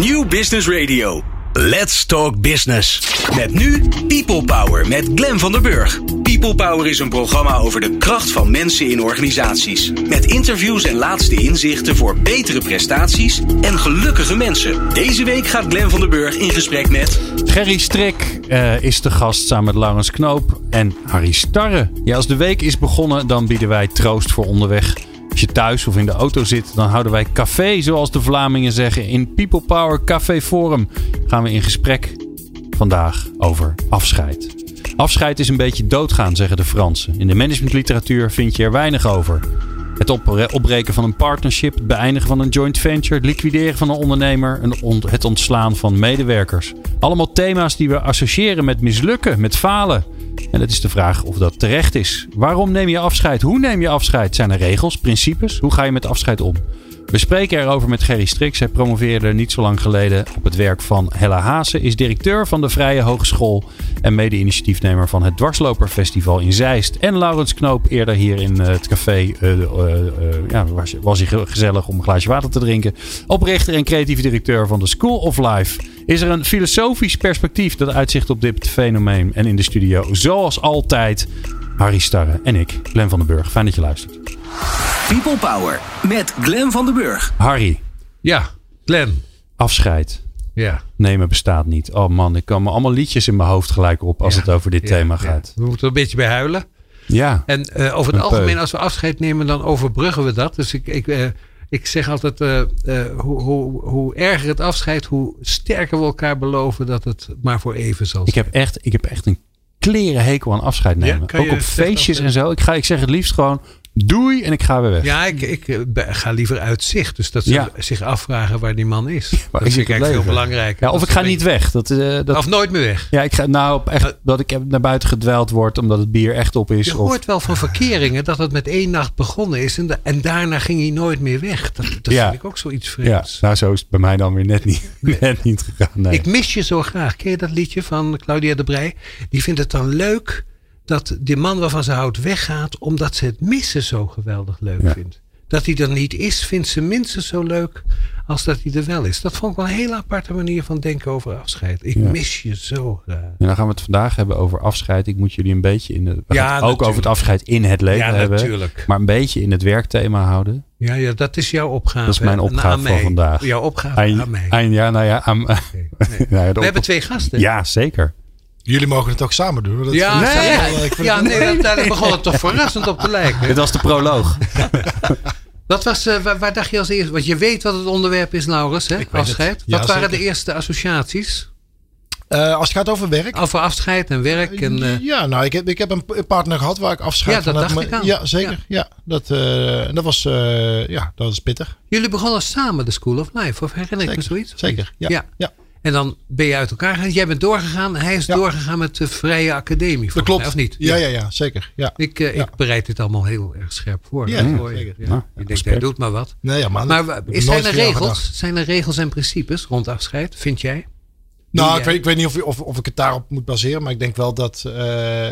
New Business Radio. Let's Talk Business. Met nu People Power met Glen van der Burg. People Power is een programma over de kracht van mensen in organisaties. Met interviews en laatste inzichten voor betere prestaties en gelukkige mensen. Deze week gaat Glen van der Burg in gesprek met... Gerry Strik uh, is de gast samen met Laurens Knoop en Harry Starre. Ja, als de week is begonnen, dan bieden wij troost voor onderweg. Als je thuis of in de auto zit, dan houden wij café, zoals de Vlamingen zeggen. In People Power Café Forum gaan we in gesprek vandaag over afscheid. Afscheid is een beetje doodgaan, zeggen de Fransen. In de managementliteratuur vind je er weinig over. Het opbreken van een partnership, het beëindigen van een joint venture, het liquideren van een ondernemer, het ontslaan van medewerkers. Allemaal thema's die we associëren met mislukken, met falen. En het is de vraag of dat terecht is. Waarom neem je afscheid? Hoe neem je afscheid? Zijn er regels, principes? Hoe ga je met afscheid om? We spreken erover met Gerry Strix. Hij promoveerde niet zo lang geleden op het werk van Hella Haase. Is directeur van de Vrije Hogeschool en mede-initiatiefnemer van het Dwarsloperfestival in Zeist. En Laurens Knoop eerder hier in het café. Uh, uh, ja, was, was hij gezellig om een glaasje water te drinken. Oprichter en creatieve directeur van de School of Life. Is er een filosofisch perspectief dat uitzicht op dit fenomeen? En in de studio, zoals altijd, Harry Starre en ik, Glenn van den Burg. Fijn dat je luistert. People Power met Glenn van den Burg. Harry. Ja, Glenn. Afscheid. Ja. Nemen bestaat niet. Oh man, ik kan me allemaal liedjes in mijn hoofd gelijk op als Ja, het over dit ja, thema ja. gaat. We moeten er een beetje bij huilen. Ja. En eh, over het Een peu. algemeen, als we afscheid nemen, dan overbruggen we dat. Dus ik, ik, eh, ik zeg altijd, eh, eh, hoe, hoe, hoe erger het afscheid, hoe sterker we elkaar beloven dat het maar voor even zal Ik zijn. heb echt, ik heb echt een kleren hekel aan afscheid nemen. Ook op feestjes en zo. Ik, ga, ik zeg het liefst gewoon doei en ik ga weer weg. Ja, ik, ik eh, ga liever uit zicht. Dus dat ze Ja. zich afvragen waar die man is. Dat is vind hij ik eigenlijk veel gebleven? belangrijker. Ja, of ik ga niet weg. Dat, eh, dat, Of nooit meer weg. ja, ik ga nou op echt dat ik naar buiten gedweld word omdat het bier echt op is. Je of, hoort wel van verkeringen dat het met één nacht begonnen is. En, da- en daarna ging hij nooit meer weg. Dat, dat Ja. vind ik ook zoiets ja, vreemds. nou zo is het bij mij dan weer net niet, net niet gegaan. Nee. Ik mis je zo graag. Ken je dat liedje van Claudia de Brij? Die vindt het dan leuk dat die man waarvan ze houdt weggaat. Omdat ze het missen zo geweldig leuk Ja. vindt. Dat hij er niet is, vindt ze minstens zo leuk als dat hij er wel is. Dat vond ik wel een hele aparte manier van denken over afscheid. Ik Ja. mis je zo graag. En dan gaan we het vandaag hebben over afscheid. Ik moet jullie een beetje in de, we Ja, gaan het ook over het afscheid in het leven Ja, hebben. natuurlijk. Maar een beetje in het werkthema houden. Ja, ja, dat is jouw opgave. Dat is mijn opgave mij. vandaag. Jouw opgave aan, Aan, mij. aan- ja, nou ja, aan, Oké, nee. nou ja, We op- hebben twee gasten. Ja, zeker. Jullie mogen het ook samen doen. Dat Ja, nee, wel, eh, ja, nee, uiteindelijk begon het toch verrassend op te lijken. Dit was de proloog. Wat was, eh, waar, waar dacht je als eerste? Want je weet wat het onderwerp is, Laurens, hè? Afscheid. Ja, wat waren zeker. de eerste associaties? Eh, als het gaat over werk. Over afscheid en werk. En, eh, ja, nou, ik heb, ik heb een partner gehad waar ik afscheid Ja, dat van dacht ik al. Ja, zeker. Ja. dat, eh, en dat was, eh, ja, dat was pittig. jullie begonnen samen de School of Life, of herinner ik me zoiets? zeker, ja, ja. En dan ben je uit elkaar gegaan. Jij bent doorgegaan. Hij is Ja. doorgegaan met de Vrije Academie. Dat klopt. mij, Of niet? Ja, ja, ja, zeker. Ja. Ik, eh, Ja. ik bereid dit allemaal heel erg scherp voor. Ja, ja, zeker. Ja. Nou, Je denkt, respect. hij doet maar wat. Nee. Maar heb is, zijn, er voor regels, zijn er regels en principes rond afscheid, vind jij? Nou, ik weet, ik weet niet of, of, of ik het daarop moet baseren. Maar ik denk wel dat, eh,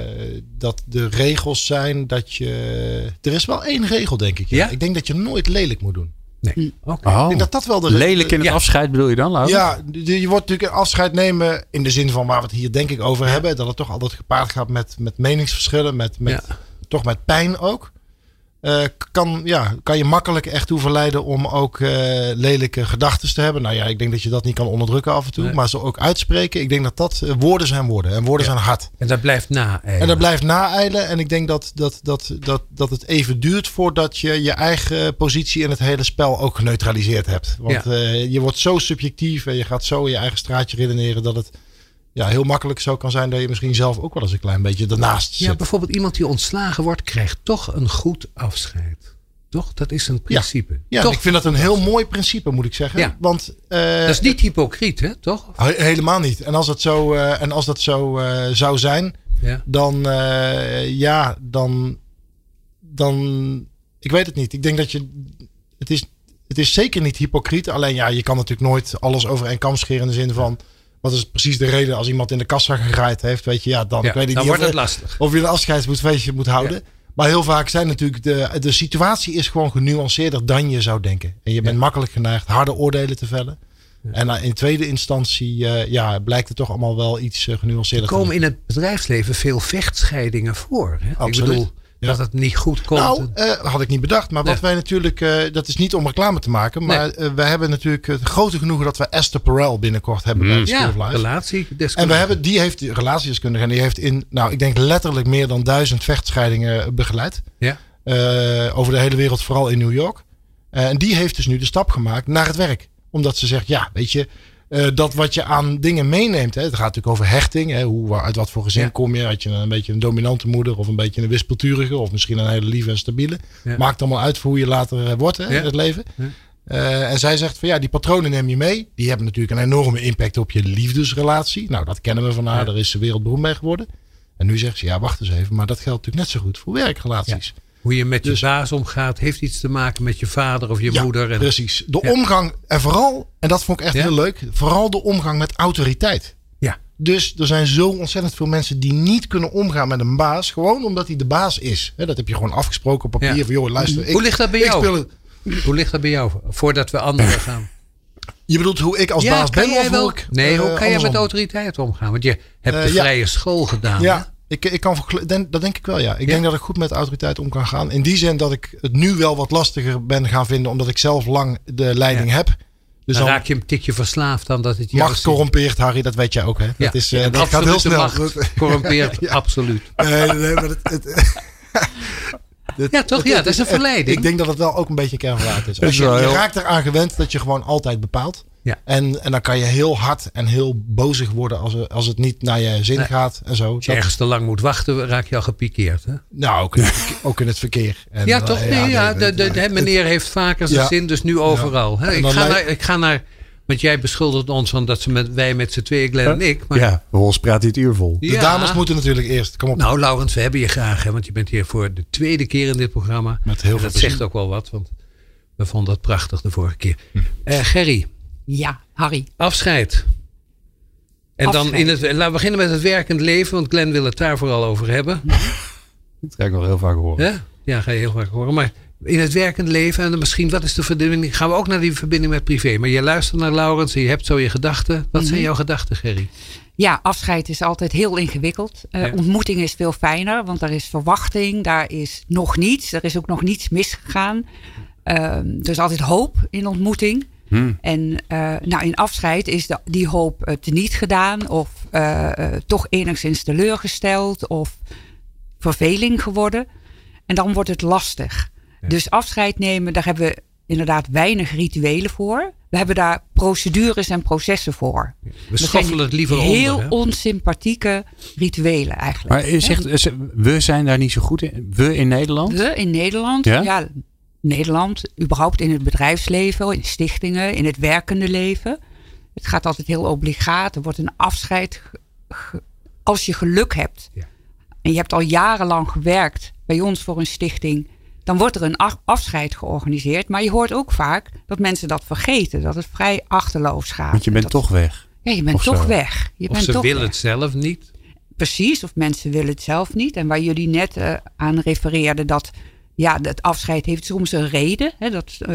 dat de regels zijn dat je... Er is wel één regel, denk ik. Ja? Ik denk dat je nooit lelijk moet doen. Nee. Oké. Oh. Ik denk dat dat wel de Lelijk in het Ja. afscheid bedoel je dan, Laurens? Ja, je wordt natuurlijk een afscheid nemen in de zin van waar we het hier denk ik over hebben. Dat het toch altijd gepaard gaat met, met meningsverschillen, met, met, Ja. toch met pijn ook. Eh, kan, ja, kan je makkelijk echt toe verleiden om ook eh, lelijke gedachten te hebben. Nou ja, ik denk dat je dat niet kan onderdrukken af en toe. Nee. Maar ze ook uitspreken. Ik denk dat dat eh, woorden zijn woorden. En woorden zijn hard. En dat blijft na. En dat blijft naeilen. En ik denk dat, dat, dat, dat, dat het even duurt voordat je je eigen positie in het hele spel ook geneutraliseerd hebt. Want Ja. je wordt zo subjectief en je gaat zo in je eigen straatje redeneren dat het ja, heel makkelijk zo kan zijn dat je misschien zelf ook wel eens een klein beetje ernaast Ja, zit. bijvoorbeeld iemand die ontslagen wordt, krijgt toch een goed afscheid. Toch? Dat is een principe. Ja, toch? ik vind dat een heel mooi principe, moet ik zeggen. Ja. Want eh, Dat is niet hypocriet, hè? Toch? he- helemaal niet. En als dat zo, eh, en als dat zo eh, zou zijn, Ja. dan ja, dan, dan ik weet het niet. Ik denk dat je het is, het is zeker niet hypocriet. Alleen ja, je kan natuurlijk nooit alles over één kam scheren in de zin van wat is precies de reden als iemand in de kassa gegraaid heeft, weet je, ja, dan Ja, ik weet ik dan niet wordt of, het lastig. of je een afscheidsfeestje moet houden. Maar heel vaak zijn natuurlijk de, de situatie is gewoon genuanceerder dan je zou denken. En je bent makkelijk geneigd harde oordelen te vellen. En eh, in tweede instantie eh, ja, blijkt het toch allemaal wel iets uh, genuanceerder Er komen in het bedrijfsleven veel vechtscheidingen voor. Hè? Absoluut. Ik bedoel. Dat het niet goed komt. Nou, eh, had ik niet bedacht. Maar wat Nee. wij natuurlijk, eh, dat is niet om reclame te maken. Maar eh, wij hebben natuurlijk het grote genoegen dat we Esther Perel binnenkort hebben bij de School ja, of Life. En we hebben, die heeft relatiedeskundige en die heeft in, nou ik denk letterlijk meer dan duizend vechtscheidingen begeleid. Ja. Over de hele wereld, vooral in New York. En die heeft dus nu de stap gemaakt naar het werk. Omdat ze zegt, ja, weet je, eh, dat wat je aan dingen meeneemt. Hè, het gaat natuurlijk over hechting. Hè, hoe, waar- uit wat voor gezin Ja. kom je? Had je een beetje een dominante moeder of een beetje een wispelturige. Of misschien een hele lieve en stabiele. Ja. Maakt allemaal uit voor hoe je later eh, wordt hè, Ja. in het leven. Ja. Eh, en zij zegt van ja, die patronen neem je mee. Die hebben natuurlijk een enorme impact op je liefdesrelatie. Nou, dat kennen we van haar. Ja. Daar is ze wereldberoemd mee geworden. En nu zegt ze, ja, wacht eens even. Maar dat geldt natuurlijk net zo goed voor werkrelaties. Hoe je met je Dus- baas omgaat, heeft iets te maken met je vader of je Ja, moeder. En, precies. De Ja. omgang, en vooral, en dat vond ik echt Ja. heel leuk, vooral de omgang met autoriteit. Ja. Dus er zijn zo ontzettend veel mensen die niet kunnen omgaan met een baas, gewoon omdat hij de baas is. Dat heb je gewoon afgesproken op papier. Van, joh, luister, ik, Hoe ligt dat bij jou? Hoe ligt dat bij jou? Voordat we anderen gaan. Je bedoelt hoe ik als Ja, baas ben of wel- hoe ik... Nee, eh, hoe kan jij met autoriteit omgaan? Want je hebt Eh, de vrije school gedaan. Ja, ik, ik kan, denk, dat denk ik wel, ja. Ik Ja. denk dat ik goed met autoriteit om kan gaan. In die zin dat ik het nu wel wat lastiger ben gaan vinden, omdat ik zelf lang de leiding Ja. heb. Dus dan dan, raak je een tikje verslaafd dan dat het macht corrompeert, Harry, dat weet jij ook, hè? Ja, Dat, is, eh, ja, dat gaat heel snel. macht corrompeert, Ja. absoluut. Nee, nee, nee, maar het, Ja, toch? het- Ja, het- dat is een verleiding. Ik denk dat het wel ook een beetje waarheid is. Als is je, je raakt eraan gewend dat je gewoon altijd bepaalt. Ja. En, en dan kan je heel hard en heel bozig worden als, als het niet naar je zin Nee. gaat en zo. Als je Dat- ergens te lang moet wachten, raak je al gepikeerd. Hè? nou, ook in, het verkeer, ook in het verkeer. En, ja, eh, toch? Nee, ja, de, de, de- het- meneer heeft vaker zijn Ja. zin, dus nu overal. Hè? Ik, ga naar, ik ga naar, want jij beschuldigt ons van dat ze met, wij met z'n tweeën, Glenn en ik. Maar, Ja, Hols praat dit uur vol. De dames moeten natuurlijk eerst. Kom op. Nou, Laurens, we hebben je graag, hè, want je bent hier voor de tweede keer in dit programma. Met heel En veel dat zegt ook wel wat, want we vonden het prachtig de vorige keer. Hm. Eh, Gerry, Ja, Harry. afscheid. En dan in het, laten we beginnen met het werkend leven, want Glenn wil het daar vooral over hebben. Dat ga ik wel heel vaak horen. Hè? Ja, ga je heel vaak horen. Maar in het werkend leven en dan misschien wat is de verbinding? Gaan we ook naar die verbinding met privé. Maar je luistert naar Laurens en je hebt zo je gedachten. Wat zijn jouw gedachten, Gerry? Ja, afscheid is altijd heel ingewikkeld. Eh, Ja. Ontmoeting is veel fijner, want er is verwachting, daar is nog niets. Er is ook nog niets misgegaan. Ehm, er is altijd hoop in ontmoeting. Hmm. En eh, nou, in afscheid is de, die hoop uh, teniet gedaan, of eh, eh, toch enigszins teleurgesteld, of verveling geworden. En dan wordt het lastig. Dus afscheid nemen, daar hebben we inderdaad weinig rituelen voor. We hebben daar procedures en processen voor. We Dat schoffelen zijn het liever heel onder. Hè? onsympathieke rituelen eigenlijk. Maar zegt, eh, we zijn daar niet zo goed in. We in Nederland? We in Nederland, Ja? ja? Nederland, überhaupt in het bedrijfsleven, in stichtingen, in het werkende leven. Het gaat altijd heel obligaat. Er wordt een afscheid als je geluk hebt. Ja. En je hebt al jarenlang gewerkt bij ons voor een stichting. Dan wordt er een af- afscheid georganiseerd. Maar je hoort ook vaak dat mensen dat vergeten. Dat het vrij achterloos gaat. Want je bent Dat- toch weg. Ja, je bent of toch zo. weg. Je Of bent ze toch willen weg. het zelf niet. Precies, of mensen willen het zelf niet. En waar jullie net eh, aan refereerden dat ja, het afscheid heeft soms een reden. Hè, dat eh,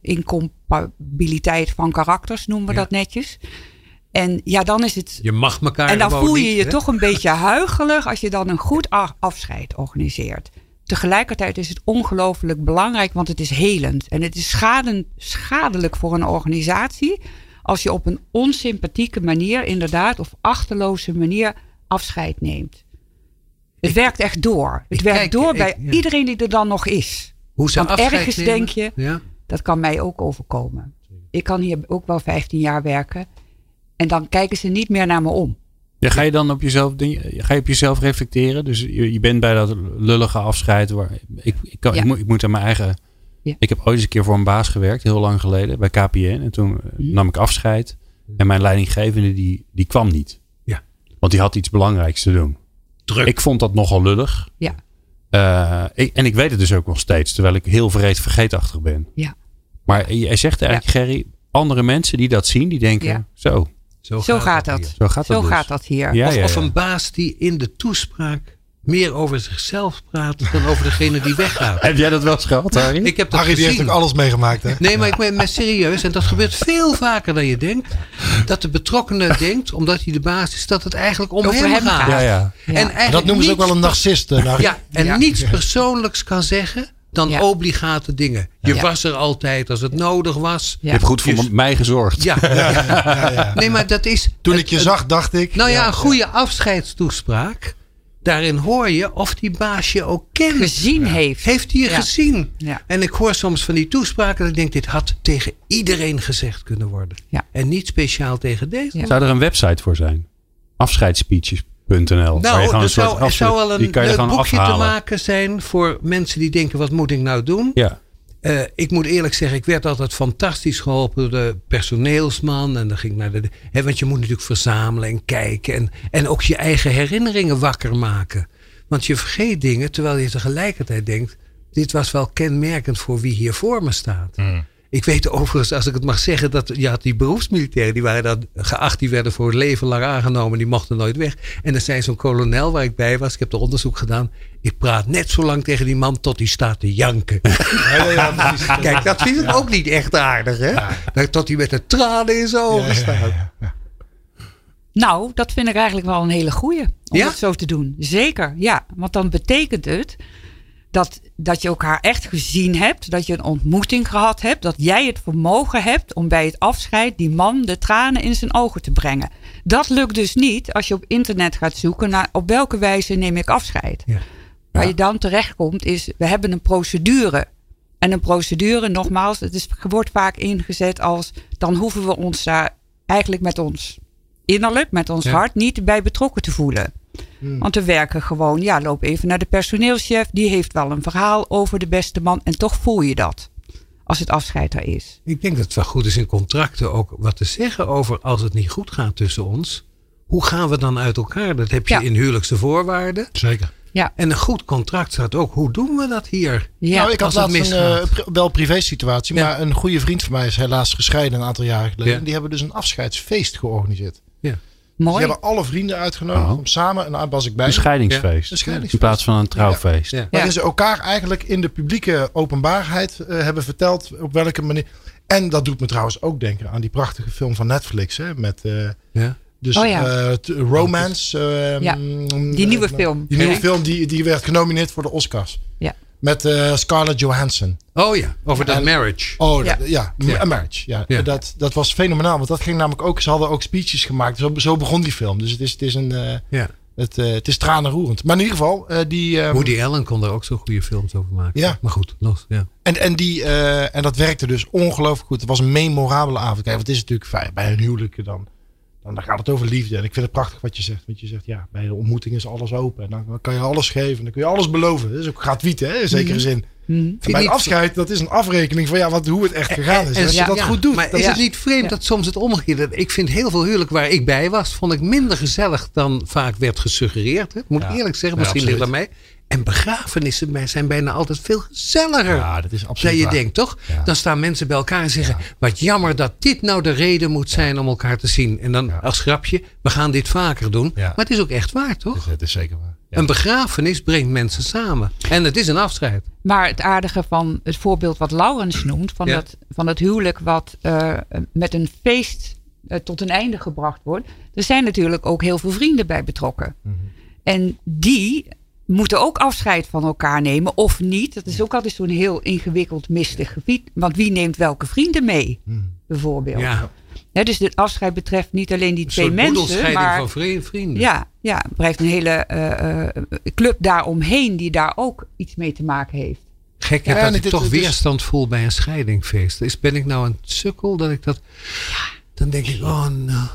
incompatibiliteit van karakters noemen we Ja. dat netjes. En ja, dan is het. Je mag elkaar En dan voel je niet, je hè? toch een beetje huigelig als je dan een goed afscheid organiseert. Tegelijkertijd is het ongelooflijk belangrijk, want het is helend. En het is schaden, schadelijk voor een organisatie als je op een onsympathieke manier, inderdaad, of achterloze manier afscheid neemt. Het werkt echt door. Het werkt kijk- door ik- bij ja. iedereen die er dan nog is. Hoe ze Want ergens nemen. denk je- Ja? Dat kan mij ook overkomen. Ik kan hier ook wel 15 jaar werken. En dan kijken ze niet meer naar me om. Ja, ga je dan op jezelf, ga je op jezelf reflecteren? Dus je, je bent bij dat lullige afscheid. Waar, ik, ik, kan, Ja. ik, moet, ik moet aan mijn eigen... Ja. Ik heb ooit eens een keer voor een baas gewerkt, heel lang geleden, bij KPN. En toen eh, Mhm. nam ik afscheid. En mijn leidinggevende, die, die kwam niet. Ja. Want die had iets belangrijks te doen. Druk. Ik vond dat nogal lullig. Ja. Eh, ik, en ik weet het dus ook nog steeds, terwijl ik heel vreed vergeetachtig ben. Ja. Maar jij zegt eigenlijk, Gerry, andere mensen die dat zien, die denken, Ja. zo, Zo gaat dat. hier. zo gaat dat Zo dus. gaat dat hier. Ja, of, ja, of ja. een baas die in de toespraak meer over zichzelf praat dan over degene die weggaat. Heb jij dat wel eens gehad, Harry? Ik heb dat Harry die heeft ook alles meegemaakt, hè? Nee, maar ik ben maar serieus. En dat gebeurt veel vaker dan je denkt. Dat de betrokkenen denkt, omdat hij de baas is, dat het eigenlijk om Over hem, hem gaat. ja, ja. En eigenlijk Dat noemen ze ook wel een narcist. eh. Ja, en Ja. niets persoonlijks kan zeggen dan Ja. obligate dingen. Je Ja. was er altijd als het nodig was. Je hebt goed voor Dus- mij gezorgd. Ja, nee, maar dat is. Toen het- ik je het- zag, dacht ik... Nou ja, een goede afscheidstoespraak. Daarin hoor je of die baas je ook kent. Gezien heeft. Heeft hij je Ja. gezien? Ja. En ik hoor soms van die toespraken dat ik denk, dit had tegen iedereen gezegd kunnen worden. Ja. En niet speciaal tegen deze. Ja. Zou er een website voor zijn? Je Nou, er een zou, er zou wel een gewoon boekje te maken zijn voor mensen die denken, wat moet ik nou doen? Ja. Eh, ik moet eerlijk zeggen, ik werd altijd fantastisch geholpen door de personeelsman. En dan ging ik naar de. Hè, want je moet natuurlijk verzamelen en kijken. En, en ook je eigen herinneringen wakker maken. Want je vergeet dingen terwijl je tegelijkertijd denkt: dit was wel kenmerkend voor wie hier voor me staat. Ik weet overigens, als ik het mag zeggen, dat je had die beroepsmilitairen, die waren dan geacht, die werden voor het leven lang aangenomen, die mochten nooit weg. En er zei zo'n kolonel waar ik bij was, ik heb er onderzoek gedaan, ik praat net zo lang tegen die man tot hij staat te janken. Ja, ja. Kijk, dat vind ik ook niet echt aardig, hè? Dat- Tot hij met de tranen in zijn ogen staat. Nou, dat vind ik eigenlijk wel een hele goeie. Om Ja? het zo te doen. Zeker, ja. Want dan betekent het dat, dat je elkaar echt gezien hebt. Dat je een ontmoeting gehad hebt. Dat jij het vermogen hebt om bij het afscheid die man de tranen in zijn ogen te brengen. Dat lukt dus niet als je op internet gaat zoeken naar op welke wijze neem ik afscheid. Ja. Waar je dan terechtkomt is, we hebben een procedure. En een procedure, nogmaals, het is, wordt vaak ingezet als, dan hoeven we ons daar eigenlijk met ons innerlijk, met ons Ja. hart, niet bij betrokken te voelen. Want we werken gewoon, ja, loop even naar de personeelschef, die heeft wel een verhaal over de beste man. En toch voel je dat, als het afscheid er is. Ik denk dat het wel goed is in contracten ook wat te zeggen over als het niet goed gaat tussen ons. Hoe gaan we dan uit elkaar? Dat heb je Ja. in huwelijkse voorwaarden. Zeker. Ja, En een goed contract staat ook. Hoe doen we dat hier? ja. nou, ik had laatst een uh, wel privé situatie. Ja. Maar een goede vriend van mij is helaas gescheiden een aantal jaren geleden. Ja. Die hebben dus een afscheidsfeest georganiseerd. Ja. Die mooi. hebben alle vrienden uitgenodigd Oh. om samen, en daar was ik bij. Een scheidingsfeest. Een In plaats van een trouwfeest. Ja. Maar Ja. ze elkaar eigenlijk in de publieke openbaarheid eh, hebben verteld op welke manier. En dat doet me trouwens ook denken aan die prachtige film van Netflix. Hè, met eh, Ja. dus, Oh ja. eh, Romance. eh, Ja, mm, Die nieuwe film. Die nieuwe Ja. film die, die werd genomineerd voor de Oscars. Ja. Met eh, Scarlett Johansson. Oh ja, over dat marriage. Oh, Ja. dat- ja, Ja. Marriage. Ja. Ja. Dat, dat was fenomenaal. Want dat ging namelijk ook. Ze hadden ook speeches gemaakt. Zo, zo begon die film. Dus het is, het is, een, eh, Ja. het, eh, het is tranenroerend. Maar in ieder geval, eh, die. eh, Woody Allen kon er ook zo goede films over maken. Ja. Maar goed, los. Ja. En, en, die, eh, en dat werkte dus ongelooflijk goed. Het was een memorabele avond. Kijk, want het is natuurlijk fijn. Bij een huwelijk dan, dan, dan gaat het over liefde. En ik vind het prachtig wat je zegt. Want je zegt, ja, bij de ontmoeting is alles open. En dan, kan je alles geven. Dan kun je alles beloven. Dat is ook gratuit, hè, in zekere zin. Mhm. En je bij afscheid, dat is een afrekening van ja, wat, hoe het echt gegaan is. En als je ja, dat ja, goed doet. Maar dat is het niet vreemd dat soms het omgekeerde... Ik vind heel veel huwelijk waar ik bij was... vond ik minder gezellig dan vaak werd gesuggereerd. Hè? Moet ik eerlijk zeggen. Ja, Misschien ligt absoluut. mij. En begrafenissen zijn bijna altijd veel gezelliger. ja, dat is absoluut je waar. denkt, toch? Ja. Dan staan mensen bij elkaar en zeggen... wat jammer dat dit nou de reden moet zijn om elkaar te zien. En dan Ja. als grapje, we gaan dit vaker doen. Ja. Maar het is ook echt waar, toch? Dat is, zeker waar. Ja. Een begrafenis brengt mensen samen. En het is een afscheid. Maar het aardige van het voorbeeld wat Laurens noemt, van, Ja. dat, van het huwelijk wat eh, met een feest eh, tot een einde gebracht wordt. Er zijn natuurlijk ook heel veel vrienden bij betrokken. Mhm. En die moeten ook afscheid van elkaar nemen of niet. Dat is ook altijd zo'n heel ingewikkeld, mistig gebied. Want wie neemt welke vrienden mee, bijvoorbeeld. Ja. Dus het afscheid betreft niet alleen die Een twee soort mensen, maar van vri- vrienden. ja, ja, er blijft een hele eh, eh, club daaromheen die daar ook iets mee te maken heeft. Gek Ja, dat ik toch is- weerstand voel bij een scheidingfeest. Is, ben ik nou een sukkel dat ik dat... Dan denk ik, oh nou...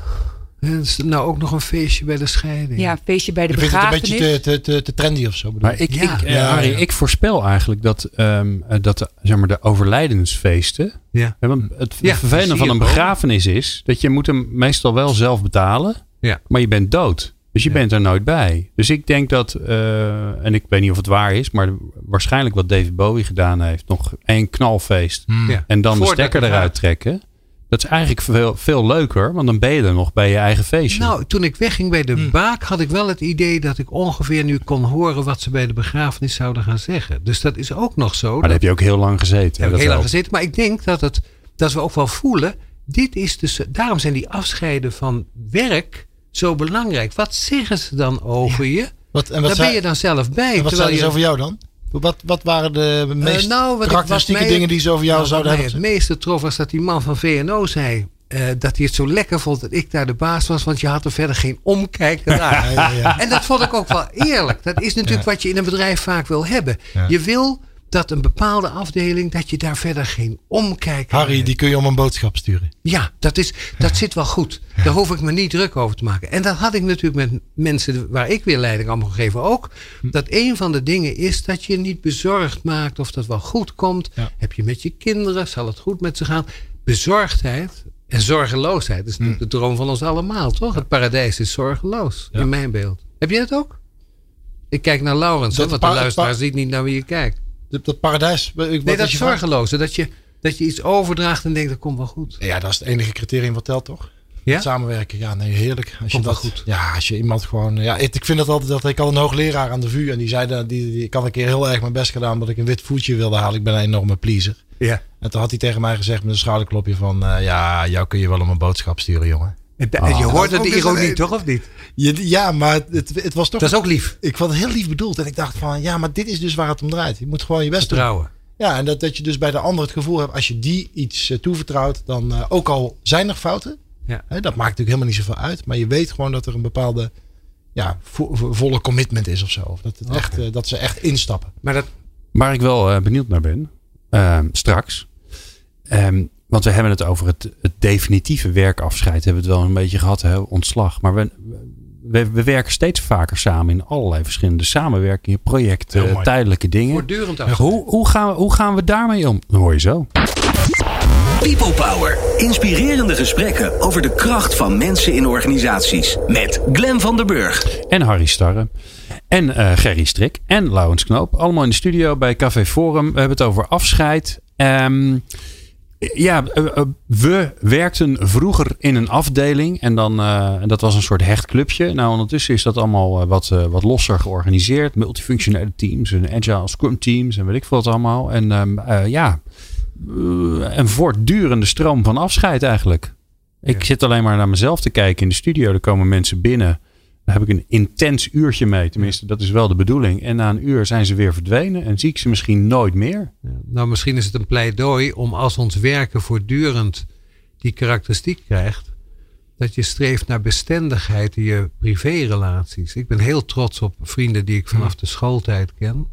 nou ook nog een feestje bij de scheiding? Ja, een feestje bij de Je vindt het een beetje begrafenis. te, te, te, trendy of zo. bedoel Maar ik, Ja. ik, eh, Ja, Harry, ja. ik voorspel eigenlijk dat, ehm, eh, dat de, zeg maar, de overlijdensfeesten. Ja. het Ja, vervelende van een begrafenis is dat je moet hem meestal wel zelf betalen. Ja. Maar je bent dood. Dus je Ja. bent er nooit bij. Dus ik denk dat, eh, en ik weet niet of het waar is, maar waarschijnlijk wat David Bowie gedaan heeft, nog één knalfeest. Ja. En dan Voordat de stekker het eruit gaat. trekken. Dat is eigenlijk veel, veel leuker, want dan ben je er nog bij je eigen feestje. Nou, toen ik wegging bij de Hmm. baak, had ik wel het idee dat ik ongeveer nu kon horen wat ze bij de begrafenis zouden gaan zeggen. Dus dat is ook nog zo. maar daar heb je ook heel lang gezeten. Heb ik heel lang gezeten. Maar ik denk dat, het, dat we ook wel voelen. Dit is dus, daarom zijn die afscheiden van werk zo belangrijk. Wat zeggen ze dan over je? Wat, en wat Daar ben zei- je dan zelf bij. en wat terwijl zeiden ze je, over jou dan? Wat, wat waren de meest Eh, nou, wat ik- karakteristieke dingen die ze over jou Nou, zouden hebben? het meeste trof was dat die man van VNO zei. eh, dat hij het zo lekker vond dat ik daar de baas was. Want je had er verder geen omkijk naar. Ja, ja, ja. En dat vond ik ook wel eerlijk. Dat is natuurlijk wat je in een bedrijf vaak wil hebben. Je wil dat een bepaalde afdeling, dat je daar verder geen omkijk naar Harry, hebt. die kun je om een boodschap sturen. Ja, dat, is, dat zit wel goed. Daar hoef ik me niet druk over te maken. En dat had ik natuurlijk met mensen waar ik weer leiding aan mocht geven ook. Dat een van de dingen is dat je niet bezorgd maakt of dat wel goed komt. Ja. Heb je met je kinderen, zal het goed met ze gaan? Bezorgdheid en zorgeloosheid is natuurlijk de droom van ons allemaal, toch? Het paradijs is zorgeloos. Ja. in mijn beeld. Heb je dat ook? Ik kijk naar Laurens, want de luisteraar ziet niet naar wie je kijkt. Dat, dat paradijs. ik- wat Nee, is dat je vraag? zorgeloze. Dat je, dat je iets overdraagt en denkt, dat komt wel goed. Ja, dat is het enige criterium wat telt, toch? Ja? Samenwerken, ja, nee, heerlijk. Als je Komt dat, goed. Ja, als je iemand gewoon. Ja, ik, ik vind het altijd dat ik had een hoogleraar aan de VU en die zei dat die, die, ik had een keer heel erg mijn best gedaan omdat ik een wit voetje wilde halen. Ik ben een enorme pleaser. Ja. En toen had hij tegen mij gezegd met een schouderklopje van, eh, ja, jou kun je wel om een boodschap sturen, jongen. En da- Ah. je hoorde Ook de ironie toch, of niet? Je, ja, maar het, het was toch. Dat is ook lief. Ik vond het heel lief bedoeld en ik dacht van, ja, maar dit is dus waar het om draait. Je moet gewoon je best doen. Vertrouwen. Ja, en dat, dat je dus bij de ander het gevoel hebt, als je die iets eh, toevertrouwt, dan eh, ook al zijn er fouten, Ja. hè, dat maakt natuurlijk helemaal niet zoveel uit, maar je weet gewoon dat er een bepaalde ja, vo- vo- volle commitment is of zo. Of dat, het echt, eh, dat ze echt instappen. Maar dat, Waar ik wel benieuwd naar ben, ehm, straks. Ehm, want we hebben het over het, het definitieve werkafscheid. Hebben we het wel een beetje gehad, hè? ontslag. Maar we, we, we werken steeds vaker samen in allerlei verschillende samenwerkingen, projecten, tijdelijke dingen. voortdurend af. Hoe, hoe, gaan we, hoe gaan we daarmee om? Dat hoor je zo. People Power. Inspirerende gesprekken over de kracht van mensen in organisaties. Met Glen van der Burg. En Harry Starre. En eh, Gerry Strik. En Laurens Knoop. Allemaal in de studio bij Café Forum. We hebben het over afscheid. Ehm, ja, eh, eh, we werkten vroeger in een afdeling. En dan, en dat was een soort hecht clubje. Nou, ondertussen is dat allemaal wat, wat losser georganiseerd. Multifunctionele teams en agile scrum teams en weet ik veel wat allemaal. En ehm, eh, ja, een voortdurende stroom van afscheid eigenlijk. Ik Ja. zit alleen maar naar mezelf te kijken in de studio. Er komen mensen binnen. Daar heb ik een intens uurtje mee. Tenminste, dat is wel de bedoeling. En na een uur zijn ze weer verdwenen. En zie ik ze misschien nooit meer. Ja, Nou, misschien is het een pleidooi om als ons werken voortdurend die karakteristiek krijgt, dat je streeft naar bestendigheid in je privérelaties. Ik ben heel trots op vrienden die ik vanaf de schooltijd ken.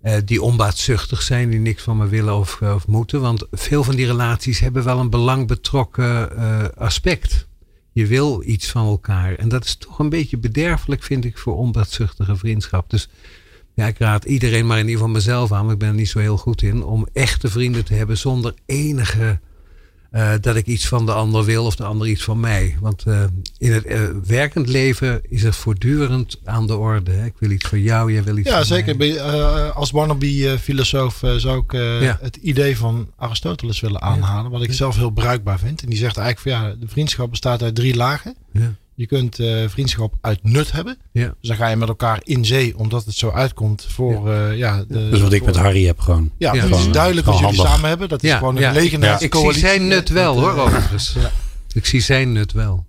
eh, die onbaatzuchtig zijn, die niks van me willen of, of moeten. Want veel van die relaties hebben wel een belangbetrokken eh, aspect. Je wil iets van elkaar. En dat is toch een beetje bederfelijk, vind ik, voor onbaatzuchtige vriendschap. Dus ja, ik raad iedereen, maar in ieder geval mezelf aan, want ik ben er niet zo heel goed in, om echte vrienden te hebben zonder enige eh, dat ik iets van de ander wil of de ander iets van mij. Want eh, in het eh, werkend leven is het voortdurend aan de orde. Hè? Ik wil iets van jou, jij wil iets Ja, van zeker. mij. Je, eh, als Barnaby-filosoof zou ik Ja. het idee van Aristoteles willen aanhalen. Wat ik zelf heel bruikbaar vind. En die zegt eigenlijk van ja, de vriendschap bestaat uit drie lagen. Ja. Je kunt eh, vriendschap uit nut hebben. Ja. Dus dan ga je met elkaar in zee, omdat het zo uitkomt voor ja, ja de, Dus wat ik voor- met Harry heb gewoon. Ja, Ja. het is Gewoon, duidelijk wat gewoon jullie samen hebben. Dat is gewoon een ja. gelegenheidscoalitie. Ik zie zijn nut wel Met, hoor, eh, overigens. Ja. Ik zie zijn nut wel.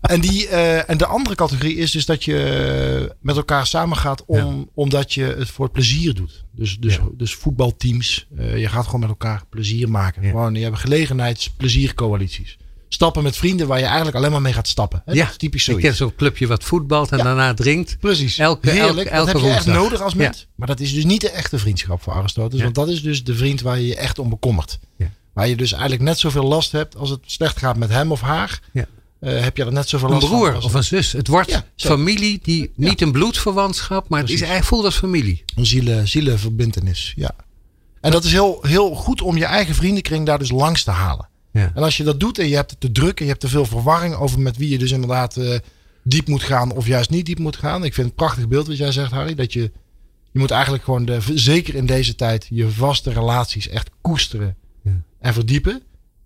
En, die, eh, en de andere categorie is dus dat je met elkaar samengaat om, omdat je het voor het plezier doet. Dus, dus, Ja. dus voetbalteams. eh, je gaat gewoon met elkaar plezier maken. Ja. Gewoon, je hebt gelegenheidspleziercoalities. Stappen met vrienden waar je eigenlijk alleen maar mee gaat stappen. Hè? Ja, Dat is typisch Ik zoiets. ken zo'n clubje wat voetbalt en Ja. daarna drinkt. Precies. Elke- Heerlijk. elke- elke dat heb je echt nodig als mens. Maar dat is dus niet de echte vriendschap voor Aristoteles. Ja. Want dat is dus de vriend waar je je echt om bekommert. Ja. Waar je dus eigenlijk net zoveel last hebt als het slecht gaat met hem of haar. Ja. eh, heb je er net zoveel Een last van. broer als- of een zus. Het wordt Ja, familie die niet een bloedverwantschap, maar het is eigenlijk voelt als familie. Een zielen, zielenverbintenis, ja. En dat is heel, heel goed om je eigen vriendenkring daar dus langs te halen. Ja. En als je dat doet en je hebt het te druk en je hebt te veel verwarring over met wie je dus inderdaad eh, diep moet gaan of juist niet diep moet gaan. Ik vind het een prachtig beeld wat jij zegt, Harry. Dat je, je moet eigenlijk gewoon, de, zeker in deze tijd, je vaste relaties echt koesteren Ja. en verdiepen.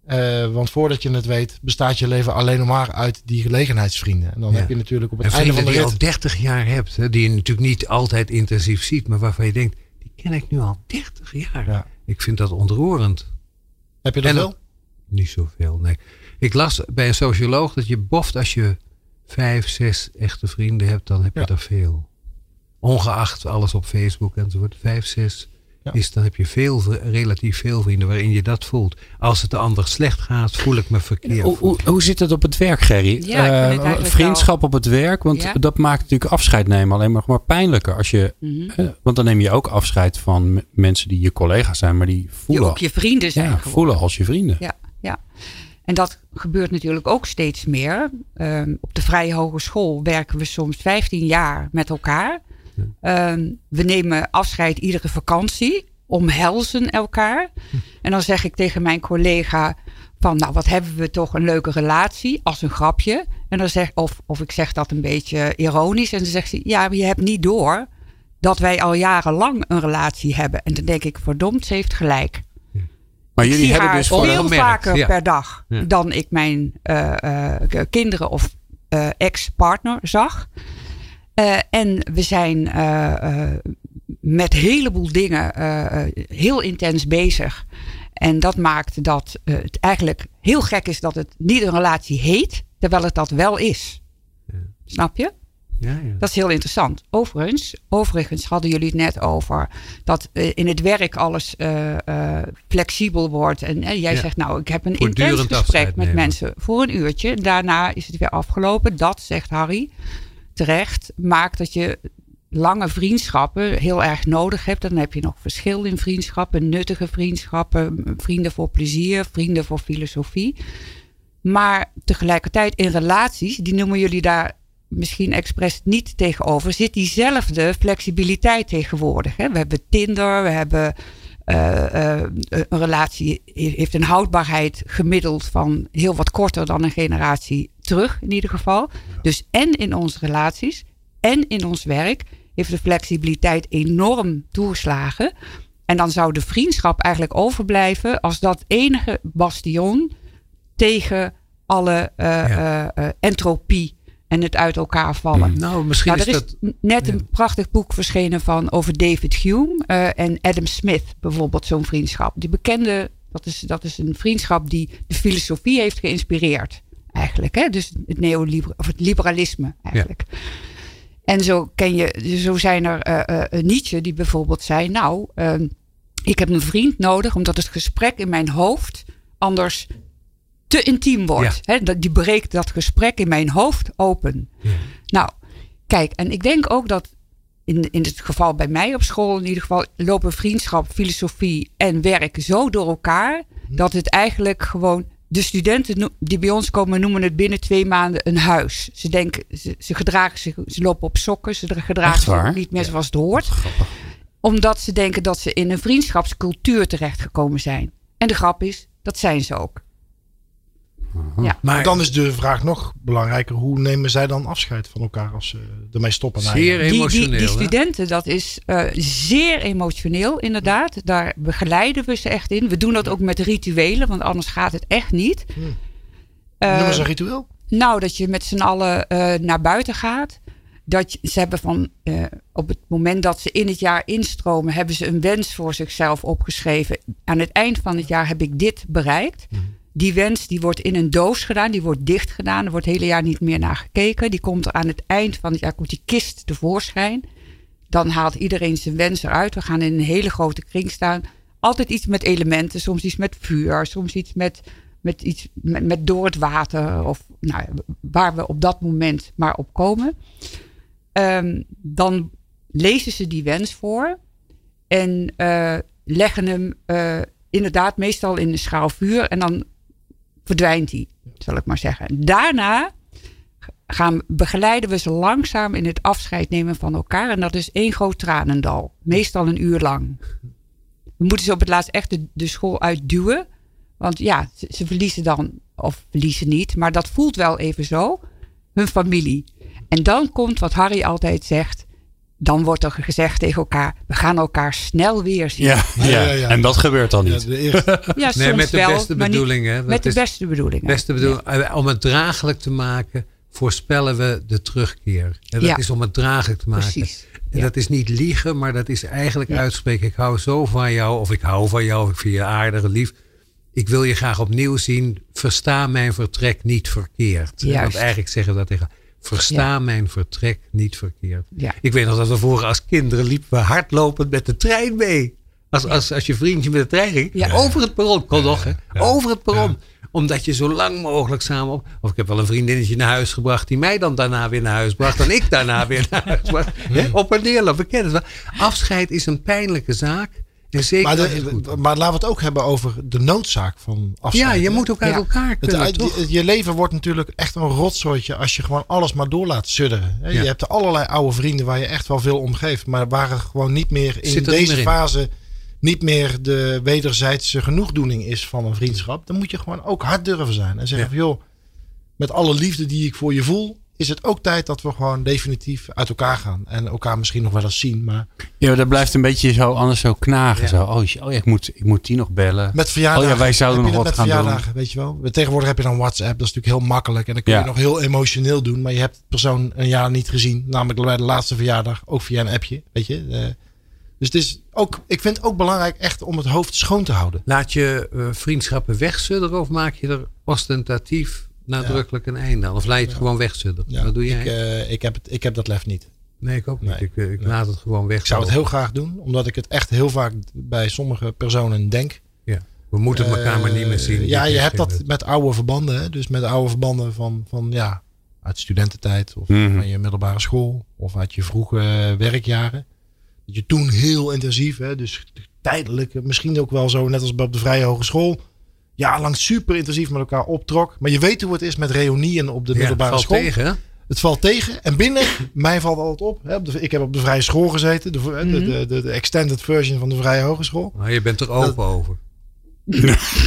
Eh, want voordat je het weet, bestaat je leven alleen nog maar uit die gelegenheidsvrienden. En dan Ja. heb je natuurlijk op het einde van de die je rit... al 30 jaar hebt. Hè, die je natuurlijk niet altijd intensief ziet. Maar waarvan je denkt, die ken ik nu al 30 jaar. Ja. Ik vind dat ontroerend. Heb je dat En- wel? Niet zoveel, nee. Ik las bij een socioloog dat je boft als je vijf, zes echte vrienden hebt, dan heb je Ja. er veel. Ongeacht alles op Facebook enzovoort. Vijf, zes Ja. is, dan heb je veel, relatief veel vrienden waarin je dat voelt. Als het de ander slecht gaat, voel ik me verkeerd. Hoe, hoe, hoe zit het op het werk, Gerry? Ja, Eh, vriendschap op het werk, want Ja. dat maakt natuurlijk afscheid nemen alleen maar, maar pijnlijker. Als je, Mhm. eh, want dan neem je ook afscheid van mensen die je collega's zijn, maar die Die voelen, ook je vrienden zijn ja, geworden. voelen als je vrienden. Ja, ja. En dat gebeurt natuurlijk ook steeds meer. Ehm, op de Vrije Hogeschool werken we soms 15 jaar met elkaar. Ehm, we nemen afscheid iedere vakantie, omhelzen elkaar. En dan zeg ik tegen mijn collega van, nou wat hebben we toch een leuke relatie, als een grapje. En dan zeg, of, of ik zeg dat een beetje ironisch. En dan zegt ze, ja, maar je hebt niet door dat wij al jarenlang een relatie hebben. En dan denk ik, verdomd, ze heeft gelijk. Maar Ik jullie hebben dus veel vaker ja. per dag Ja. dan ik mijn eh, eh, kinderen of eh, ex-partner zag. En we zijn met een heleboel dingen heel intens bezig. En dat maakt dat het eigenlijk heel gek is dat het niet een relatie heet, terwijl het dat wel is. Snap je? Ja, ja. Dat is heel interessant. Overigens, overigens hadden jullie het net over dat eh, in het werk alles eh, eh, flexibel wordt. En jij Ja. zegt, nou, ik heb een intens gesprek met nemen. mensen voor een uurtje. Daarna is het weer afgelopen. Dat, zegt Harry, terecht, maakt dat je lange vriendschappen heel erg nodig hebt. Dan heb je nog verschil in vriendschappen, nuttige vriendschappen, vrienden voor plezier, vrienden voor filosofie. Maar tegelijkertijd in relaties, die noemen jullie daar misschien expres niet tegenover, zit diezelfde flexibiliteit tegenwoordig. Hè? We hebben Tinder, we hebben eh, eh, een relatie heeft een houdbaarheid gemiddeld van heel wat korter dan een generatie terug in ieder geval. Dus en in onze relaties en in ons werk heeft de flexibiliteit enorm toegeslagen. En dan zou de vriendschap eigenlijk overblijven als dat enige bastion tegen alle eh, Ja. entropie en het uit elkaar vallen. Nou, misschien Nou, is er dat... is net ja. een prachtig boek verschenen van over David Hume eh, en Adam Smith, bijvoorbeeld zo'n vriendschap. Die bekende, dat is, dat is een vriendschap die de filosofie heeft geïnspireerd, eigenlijk. Hè? Dus het, neoliber of het liberalisme, eigenlijk. En zo, ken je, zo zijn er eh, eh, Nietzsche die bijvoorbeeld zei, nou, ehm, ik heb een vriend nodig omdat het gesprek in mijn hoofd anders te intiem wordt. Hè, dat- die breekt dat gesprek in mijn hoofd open. Nou, kijk, en ik denk ook dat in, in het geval bij mij op school in ieder geval lopen vriendschap, filosofie en werk zo door elkaar dat het eigenlijk gewoon de studenten die bij ons komen noemen het binnen twee maanden een huis. Ze denken, ze, ze gedragen zich, ze lopen op sokken, ze gedragen zich niet meer zoals het hoort omdat ze denken dat ze in een vriendschapscultuur terechtgekomen zijn. En de grap is, dat zijn ze ook. Ja. Maar dan is de vraag nog belangrijker. Hoe nemen zij dan afscheid van elkaar als ze ermee stoppen? Nou, zeer Die, die, emotioneel. die studenten, dat is eh, zeer emotioneel inderdaad. Daar begeleiden we ze echt in. We doen dat ook met rituelen, want anders gaat het echt niet. Hmm. Eh, Noemen ze een ritueel? Nou, dat je met z'n allen eh, naar buiten gaat. Dat je, ze hebben van eh, op het moment dat ze in het jaar instromen, hebben ze een wens voor zichzelf opgeschreven. Aan het eind van het jaar heb ik dit bereikt. Die wens die wordt in een doos gedaan, die wordt dicht gedaan. Er wordt het hele jaar niet meer naar gekeken. Die komt aan het eind van het jaar, komt die kist tevoorschijn. Dan haalt iedereen zijn wens eruit. We gaan in een hele grote kring staan. Altijd iets met elementen, soms iets met vuur, soms iets met, met, iets, met, door het water. Of nou, waar we op dat moment maar op komen. Ehm, dan lezen ze die wens voor. En eh, leggen hem eh, inderdaad meestal in een schaal vuur. En dan verdwijnt hij, zal ik maar zeggen. Daarna gaan, begeleiden we ze langzaam in het afscheid nemen van elkaar. En dat is één groot tranendal. Meestal een uur lang. We moeten ze op het laatst echt de, de school uitduwen. Want ja, ze verliezen dan, of verliezen niet, maar dat voelt wel even zo, hun familie. En dan komt wat Harry altijd zegt, dan wordt er gezegd tegen elkaar: we gaan elkaar snel weer zien. Ja, ja, Ja, en dat gebeurt dan Ja, niet. de eerste, Ja, soms Nee, met de wel, beste bedoelingen. Met de beste bedoelingen. beste bedoel, eh, Om het draaglijk te maken, voorspellen we de terugkeer. En dat Ja. is om het draaglijk te maken. Precies. En Ja. dat is niet liegen, maar dat is eigenlijk Ja. uitspreken. Ik hou zo van jou, of ik hou van jou, ik vind je aardig en lief. Ik wil je graag opnieuw zien. Versta mijn vertrek niet verkeerd. Juist. Want eigenlijk zeggen we dat tegen. Versta Ja. mijn vertrek niet verkeerd. Ja. Ik weet nog dat we vroeger als kinderen liepen we hardlopend met de trein mee. Als, als, als je vriendje met de trein ging. Ja. Over het perron. Kon nog, hè? Over het perron. Omdat je zo lang mogelijk samen op. Of ik heb wel een vriendinnetje naar huis gebracht. die mij dan daarna weer naar huis bracht. en ik daarna weer naar huis bracht. Hè? Op en neer lopen. We kennen het wel. Afscheid is een pijnlijke zaak. Zeker maar, het de, goed maar laten we het ook hebben over de noodzaak van afscheid. Ja, je moet ook uit Ja. elkaar Het, kunnen, uit- toch? je, je leven wordt natuurlijk echt een rotzooitje als je gewoon alles maar door laat sudderen. Ja. Je hebt allerlei oude vrienden waar je echt wel veel om geeft. Maar waar er gewoon niet meer in deze meer in. fase niet meer de wederzijdse genoegdoening is van een vriendschap. Dan moet je gewoon ook hard durven zijn. En zeggen Ja. van joh, met alle liefde die ik voor je voel, is het ook tijd dat we gewoon definitief uit elkaar gaan. En elkaar misschien nog wel eens zien. Maar Ja, dat blijft een beetje zo anders zo knagen. Ja. Zo. Oh, oh ja, ik moet, ik moet die nog bellen. Met verjaardagen. Oh ja, wij zouden nog wat met gaan doen. verjaardagen, weet je wel. Tegenwoordig heb je dan WhatsApp. Dat is natuurlijk heel makkelijk. En dan kun je Ja. nog heel emotioneel doen. Maar je hebt de persoon een jaar niet gezien. Namelijk bij de laatste verjaardag. Ook via een appje, weet je. Eh, dus het is ook, ik vind het ook belangrijk echt om het hoofd schoon te houden. Laat je eh, vriendschappen wegsudderen of maak je er ostentatief nadrukkelijk een einde aan? Of laat je het gewoon wegsudderen? Ja, Wat doe jij? Ik, eh, ik, heb het, ik heb dat lef niet. nee, ik ook niet. nee, ik eh, ik nee. laat het gewoon weg. Ik zou het heel graag doen. Omdat ik het echt heel vaak bij sommige personen denk. Ja. We moeten elkaar maar niet meer zien. Eh, Ja, Ik je hebt dat het. met oude verbanden. Hè? Dus met oude verbanden van, van ja, uit studententijd of Mhm. van je middelbare school of uit je vroege werkjaren. Dat je toen heel intensief, hè? dus tijdelijk, misschien ook wel zo, net als op de Vrije Hogeschool, jarenlang super intensief met elkaar optrok. Maar je weet hoe het is met reunieën op de Ja, middelbare valt school. tegen, hè? Het valt tegen. En binnen, mij valt altijd op. Hè, op de, ik heb op de Vrije School gezeten. De, de, de, de, de extended version van de Vrije Hogeschool. Maar je bent er open over.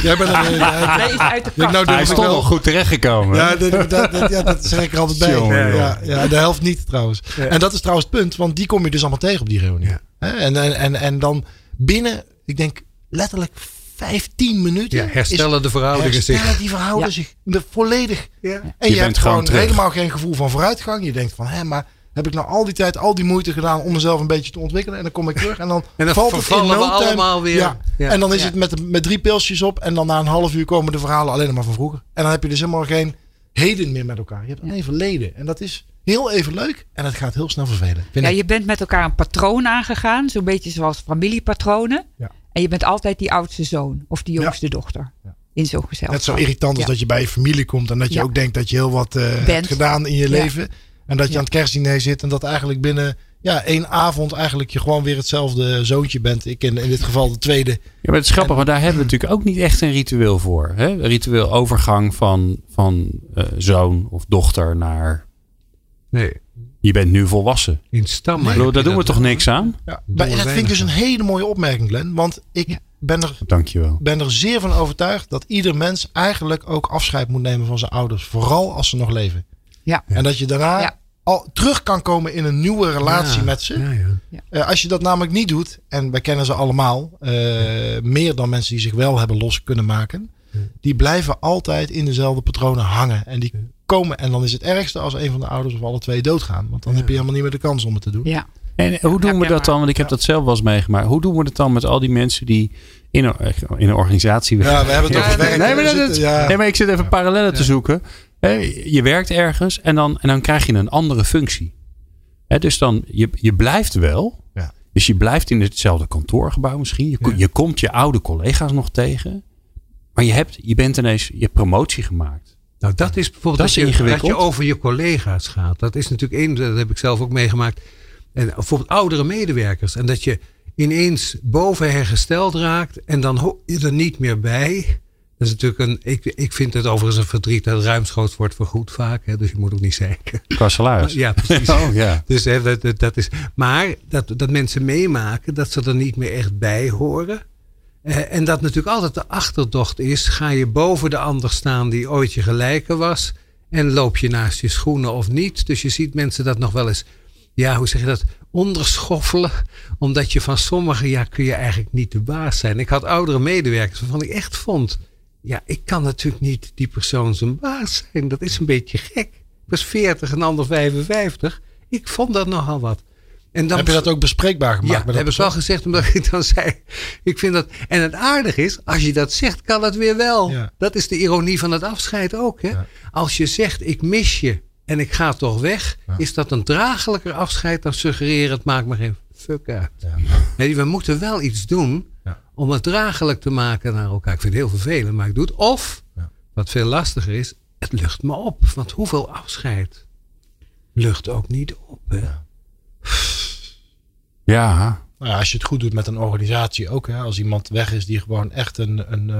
Jij bent er, Nee, is uit de ik, kast. nou, Hij ik is toch wel- goed terechtgekomen. Ja, dat, dat, ja, dat zeg ik er altijd bij. Jongen, ja, ja, de helft niet trouwens. En dat is trouwens het punt, want die kom je dus allemaal tegen op die reunie. Ja. En, en, en, en dan binnen, ik denk letterlijk 15 minuten. Ja, herstellen de verhoudingen herstellen zich. die verhouden Ja. zich de, volledig. Ja. En je, hebt gewoon terug. helemaal geen gevoel van vooruitgang. Je denkt van, hé, maar heb ik nou al die tijd, al die moeite gedaan om mezelf een beetje te ontwikkelen? En dan kom ik terug en dan, En dan valt het in no we time. allemaal weer. Ja. Ja. En dan is Ja. het met, met drie pilsjes op en dan na een half uur komen de verhalen alleen maar van vroeger. En dan heb je dus helemaal geen heden meer met elkaar. Je hebt alleen verleden. En dat is heel even leuk en het gaat heel snel vervelen. Ja, ik. je bent met elkaar een patroon aangegaan. Zo'n beetje zoals familiepatronen. Ja. En je bent altijd die oudste zoon of die jongste dochter. Ja. In zo'n gezelschap. Net zo irritant als Ja. dat je bij je familie komt en dat je Ja. ook denkt dat je heel wat eh, hebt Bent. gedaan in je Ja. leven. En dat je Ja. aan het kerstdiner zit en dat eigenlijk binnen ja, één avond eigenlijk je gewoon weer hetzelfde zoontje bent. Ik in, in dit geval de tweede. Ja, maar het is grappig, want daar hebben we natuurlijk ook niet echt een ritueel voor. Hè? Een ritueel overgang van, van eh, zoon of dochter naar Nee, je bent nu volwassen. in bedoel, je daar doen we dat toch niks aan? Ja, dat vind ik dus een hele mooie opmerking, Glenn. Want ik Ja. ben, er, Dankjewel. ben er zeer van overtuigd dat ieder mens eigenlijk ook afscheid moet nemen van zijn ouders. Vooral als ze nog leven. Ja. En dat je daarna Ja. al terug kan komen in een nieuwe relatie Ja, met ze. Ja, ja. Eh, als je dat namelijk niet doet, en wij kennen ze allemaal, eh, meer dan mensen die zich wel hebben los kunnen maken, die blijven altijd in dezelfde patronen hangen. En die komen, en dan is het ergste als een van de ouders of alle twee doodgaan. Want dan heb je helemaal niet meer de kans om het te doen. Ja. En hoe doen we dat dan? Want ik heb dat zelf wel eens meegemaakt. Hoe doen we dat dan met al die mensen die in een, in een organisatie Ja, we hebben het Ja, over werk. Nee, maar, We dat, zitten- ja. nee, maar ik zit even parallellen te zoeken. Je werkt ergens en dan, en dan krijg je een andere functie. Hè, dus dan, je, je blijft wel. Ja. Dus je blijft in hetzelfde kantoorgebouw misschien. Je, je komt je oude collega's nog tegen. Maar je, hebt, je bent ineens je hebt promotie gemaakt. Nou, dat is bijvoorbeeld Dat je, ingewikkeld. dat je over je collega's gaat. Dat is natuurlijk één, dat heb ik zelf ook meegemaakt. En bijvoorbeeld oudere medewerkers. En dat je ineens boven hergesteld raakt en dan hoor je er niet meer bij. Dat is natuurlijk een, ik, ik vind het overigens een verdriet dat ruimschoots wordt vergoed vaak. Hè, dus je moet ook niet zeiken. Qua salaris. Ja, precies. Oh ja. Dus hè, dat, dat is, maar dat, dat mensen meemaken dat ze er niet meer echt bij horen. Eh, en dat natuurlijk altijd de achterdocht is: ga je boven de ander staan die ooit je gelijke was? En loop je naast je schoenen of niet? Dus je ziet mensen dat nog wel eens, ja, hoe zeg je dat? onderschoffelen. Omdat je van sommigen, ja, kun je eigenlijk niet de baas zijn. Ik had oudere medewerkers waarvan ik echt vond. Ja, ik kan natuurlijk niet die persoon zijn baas zijn. Dat is een beetje gek. Ik was 40 en ander 55. Ik vond dat nogal wat. En dan Heb je dat ook bespreekbaar gemaakt? ja, met dat dat heb ik wel gezegd, omdat ik dan zei. Ik vind dat. En het aardige is, als je dat zegt, kan het weer wel. Ja. Dat is de ironie van het afscheid ook. Hè? Ja. Als je zegt, ik mis je en ik ga toch weg, Ja. is dat een draaglijker afscheid dan suggereren, het maakt me geen fuck uit. Ja. Nee, we moeten wel iets doen om het draaglijk te maken naar elkaar. Ik vind het heel vervelend, maar ik doe het. Of, wat veel lastiger is, het lucht me op. Want hoeveel afscheid lucht ook niet op. Hè? Ja. Nou ja, als je het goed doet met een organisatie ook. Hè, als iemand weg is die gewoon echt een... een eh,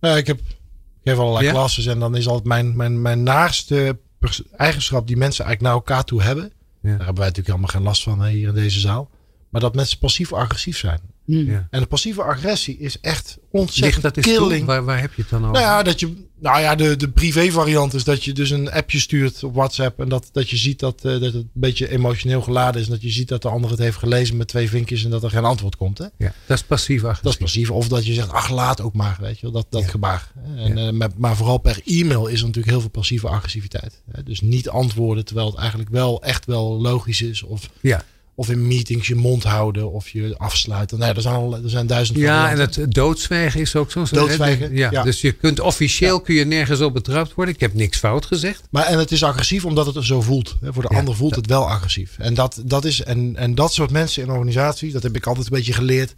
nou ja, ik heb ik geef allerlei klasses en dan is altijd mijn, mijn, mijn naarste pers- eigenschap die mensen eigenlijk naar elkaar toe hebben. Daar hebben wij natuurlijk helemaal geen last van hè, hier in deze zaal. Maar dat mensen passief-agressief zijn. Hm. Ja. En de passieve agressie is echt Ligt ontzettend dat killing. Waar, waar heb je het dan over? Nou ja, dat je, nou ja de, de privé variant is dat je dus een appje stuurt op WhatsApp. En dat, dat je ziet dat, eh, dat het een beetje emotioneel geladen is. En dat je ziet dat de ander het heeft gelezen met twee vinkjes en dat er geen antwoord komt. Hè? Ja, dat is passief Dat is agressief. passief. Of dat je zegt, ach laat ook maar. Weet je wel, dat, dat Ja. gebaar. En, Ja. eh, maar, maar vooral per e-mail is er natuurlijk heel veel passieve agressiviteit. Hè? Dus niet antwoorden terwijl het eigenlijk wel echt wel logisch is. Of, Ja, of in meetings je mond houden of je afsluiten. Nou ja, er zijn, al, er zijn duizend ja en het doodzwijgen is ook zo'n... Doodzwijgen, Ja, ja. Dus je kunt officieel kun je nergens op betrapt worden. Ik heb niks fout gezegd. Maar en het is agressief omdat het er zo voelt. Hè, Voor de ander voelt het wel agressief. En dat, dat is en, en dat soort mensen in organisaties, dat heb ik altijd een beetje geleerd.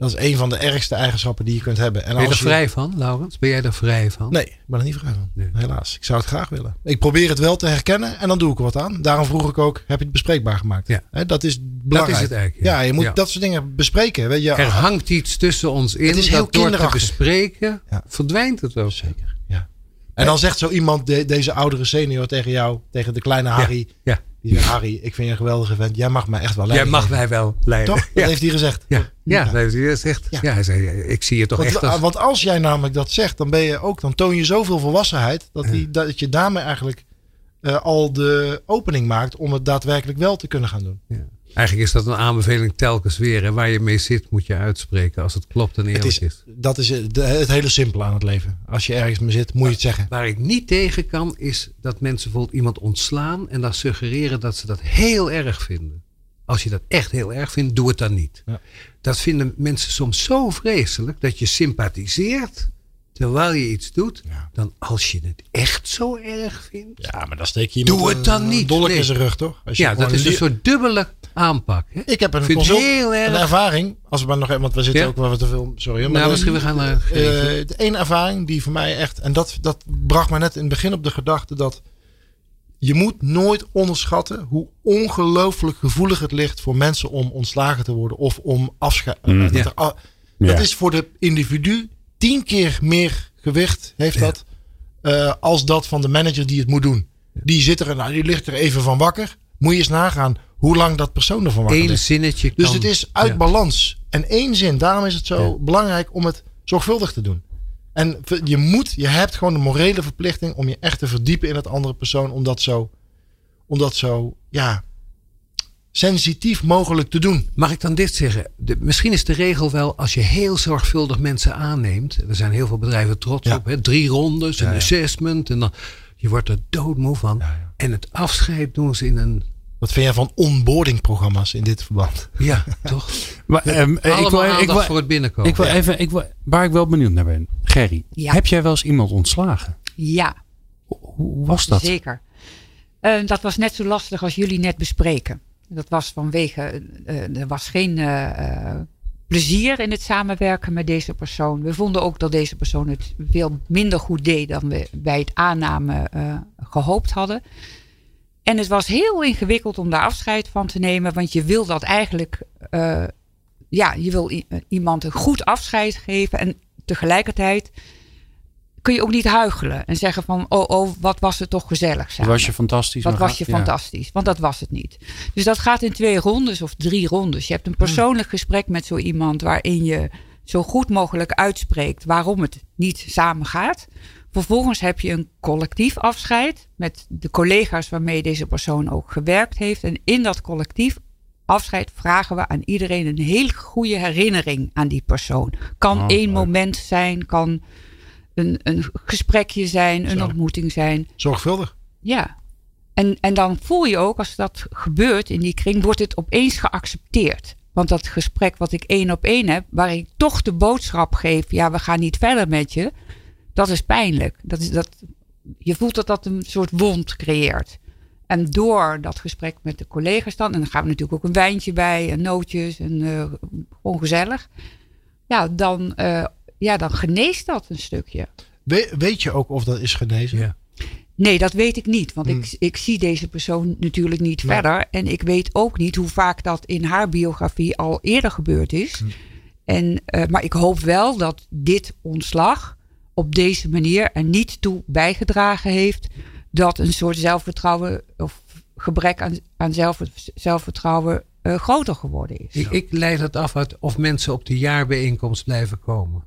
Dat is een van de ergste eigenschappen die je kunt hebben. En Ben je er vrij van, Laurens? Ben jij er vrij van? Nee, ik ben er niet vrij van. Nee. Helaas. Ik zou het graag willen. Ik probeer het wel te herkennen en dan doe ik er wat aan. Daarom vroeg ik ook, heb je het bespreekbaar gemaakt? Ja. Dat is Dat belangrijk. is het eigenlijk. Ja, je moet Ja. dat soort dingen bespreken. Weet je, Er hangt iets tussen ons in. Het is heel dat door te bespreken Ja. verdwijnt het ook. Zeker, ja. En dan zegt zo iemand, de- deze oudere senior tegen jou, tegen de kleine Harry. Ja. Die zegt, Harry, ik vind je een geweldige vent. Jij mag mij echt wel Jij leiden. mag mij wel leiden. Toch? Dat Ja. heeft hij gezegd. Ja, ja, Ja. dat heeft hij gezegd. Ja. Ja. hij zei, ik zie je toch Want, echt als... want als jij namelijk dat zegt, dan ben je ook, dan toon je zoveel volwassenheid dat, die, dat je daarmee eigenlijk eh, al de opening maakt om het daadwerkelijk wel te kunnen gaan doen. Ja. Eigenlijk is dat een aanbeveling telkens weer. En waar je mee zit, moet je uitspreken als het klopt en eerlijk Het is. is, dat is het, het hele simpele aan het leven. Als je ergens mee zit, moet je het zeggen. Waar ik niet tegen kan, is dat mensen bijvoorbeeld iemand ontslaan en dan suggereren dat ze dat heel erg vinden. Als je dat echt heel erg vindt, doe het dan niet. Ja. Dat vinden mensen soms zo vreselijk dat je sympathiseert terwijl je iets doet. Ja. Dan als je het echt zo erg vindt. Ja, maar dan steek je Doe iemand het dan een- niet. Dolk Nee. in zijn rug, toch? Als je Ja, dat is een soort dubbele aanpak. Hè? Ik heb een, vind het consult, heel erg- een ervaring. Als we maar nog even, want we zitten Ja? ook wel wat te veel. Sorry, hoor, maar Nou, de- misschien we gaan naar. Eh, de ene ervaring die voor mij echt, en dat, dat bracht mij net in het begin op de gedachte dat je moet nooit onderschatten hoe ongelooflijk gevoelig het ligt voor mensen om ontslagen te worden of om afscheid. Mm. dat Ja. Dat Ja. is voor de individu tien keer meer gewicht heeft dat eh, als dat van de manager die het moet doen. Die zit er, nou, die ligt er even van wakker. Moet je eens nagaan hoe lang dat persoon ervan wakker Eén zinnetje. Dus kan- het is uit Ja. balans. En één zin. Daarom is het zo Ja. belangrijk om het zorgvuldig te doen. En je moet, je hebt gewoon de morele verplichting om je echt te verdiepen in het andere persoon. Om dat zo, om dat zo, ja, sensitief mogelijk te doen. Mag ik dan dit zeggen? De, misschien is de regel wel als je heel zorgvuldig mensen aanneemt. Er zijn heel veel bedrijven trots Ja. op. Hè? Drie rondes, een assessment. En dan, je wordt er doodmoe van. En het afscheid doen ze in een... Wat vind jij van onboarding programma's in dit verband? Ja, toch? Maar, ehm, eh, ik wil, ik wil, voor het binnenkomen. ik wil even, ik wil, waar ik wel benieuwd naar ben. Gerry, Ja. heb jij wel eens iemand ontslagen? Ja, Hoe, hoe was dat? zeker. Eh, dat was net zo lastig als jullie net bespreken. Dat was vanwege, eh, er was geen eh, eh, plezier in het samenwerken met deze persoon. We vonden ook dat deze persoon het veel minder goed deed dan we bij het aanname eh, gehoopt hadden. En het was heel ingewikkeld om daar afscheid van te nemen, want je wil dat eigenlijk, eh, ja, je wil i- iemand een goed afscheid geven en tegelijkertijd kun je ook niet huichelen en zeggen van, oh, oh, wat was het toch gezellig samen. Was je fantastisch? Wat was je ja. fantastisch? Want dat was het niet. Dus dat gaat in twee rondes of drie rondes. Je hebt een persoonlijk gesprek met zo iemand waarin je zo goed mogelijk uitspreekt waarom het niet samen gaat. Vervolgens heb je een collectief afscheid met de collega's waarmee deze persoon ook gewerkt heeft. En in dat collectief afscheid vragen we aan iedereen een hele goede herinnering aan die persoon. Kan Oh, één leuk. moment zijn, kan een, een gesprekje zijn, een ontmoeting zijn. Zorgvuldig. Ja. En, en dan voel je ook, als dat gebeurt in die kring, wordt het opeens geaccepteerd. Want dat gesprek wat ik één op één heb, waar ik toch de boodschap geef, ja, we gaan niet verder met je, dat is pijnlijk. Dat is, dat, je voelt dat dat een soort wond creëert. En door dat gesprek met de collega's dan, en dan gaan we natuurlijk ook een wijntje bij, en nootjes, en eh, gewoon gezellig. Ja, dan, eh, ja, dan geneest dat een stukje. We- weet je ook of dat is genezen? Ja. Nee, dat weet ik niet. Want Hmm. ik, ik zie deze persoon natuurlijk niet Nee. verder. En ik weet ook niet hoe vaak dat in haar biografie al eerder gebeurd is. Hmm. En, eh, maar ik hoop wel dat dit ontslag op deze manier er niet toe bijgedragen heeft dat een soort zelfvertrouwen of gebrek aan, aan zelf, zelfvertrouwen eh, groter geworden is. Ik, ik leid het af uit of mensen op de jaarbijeenkomst blijven komen.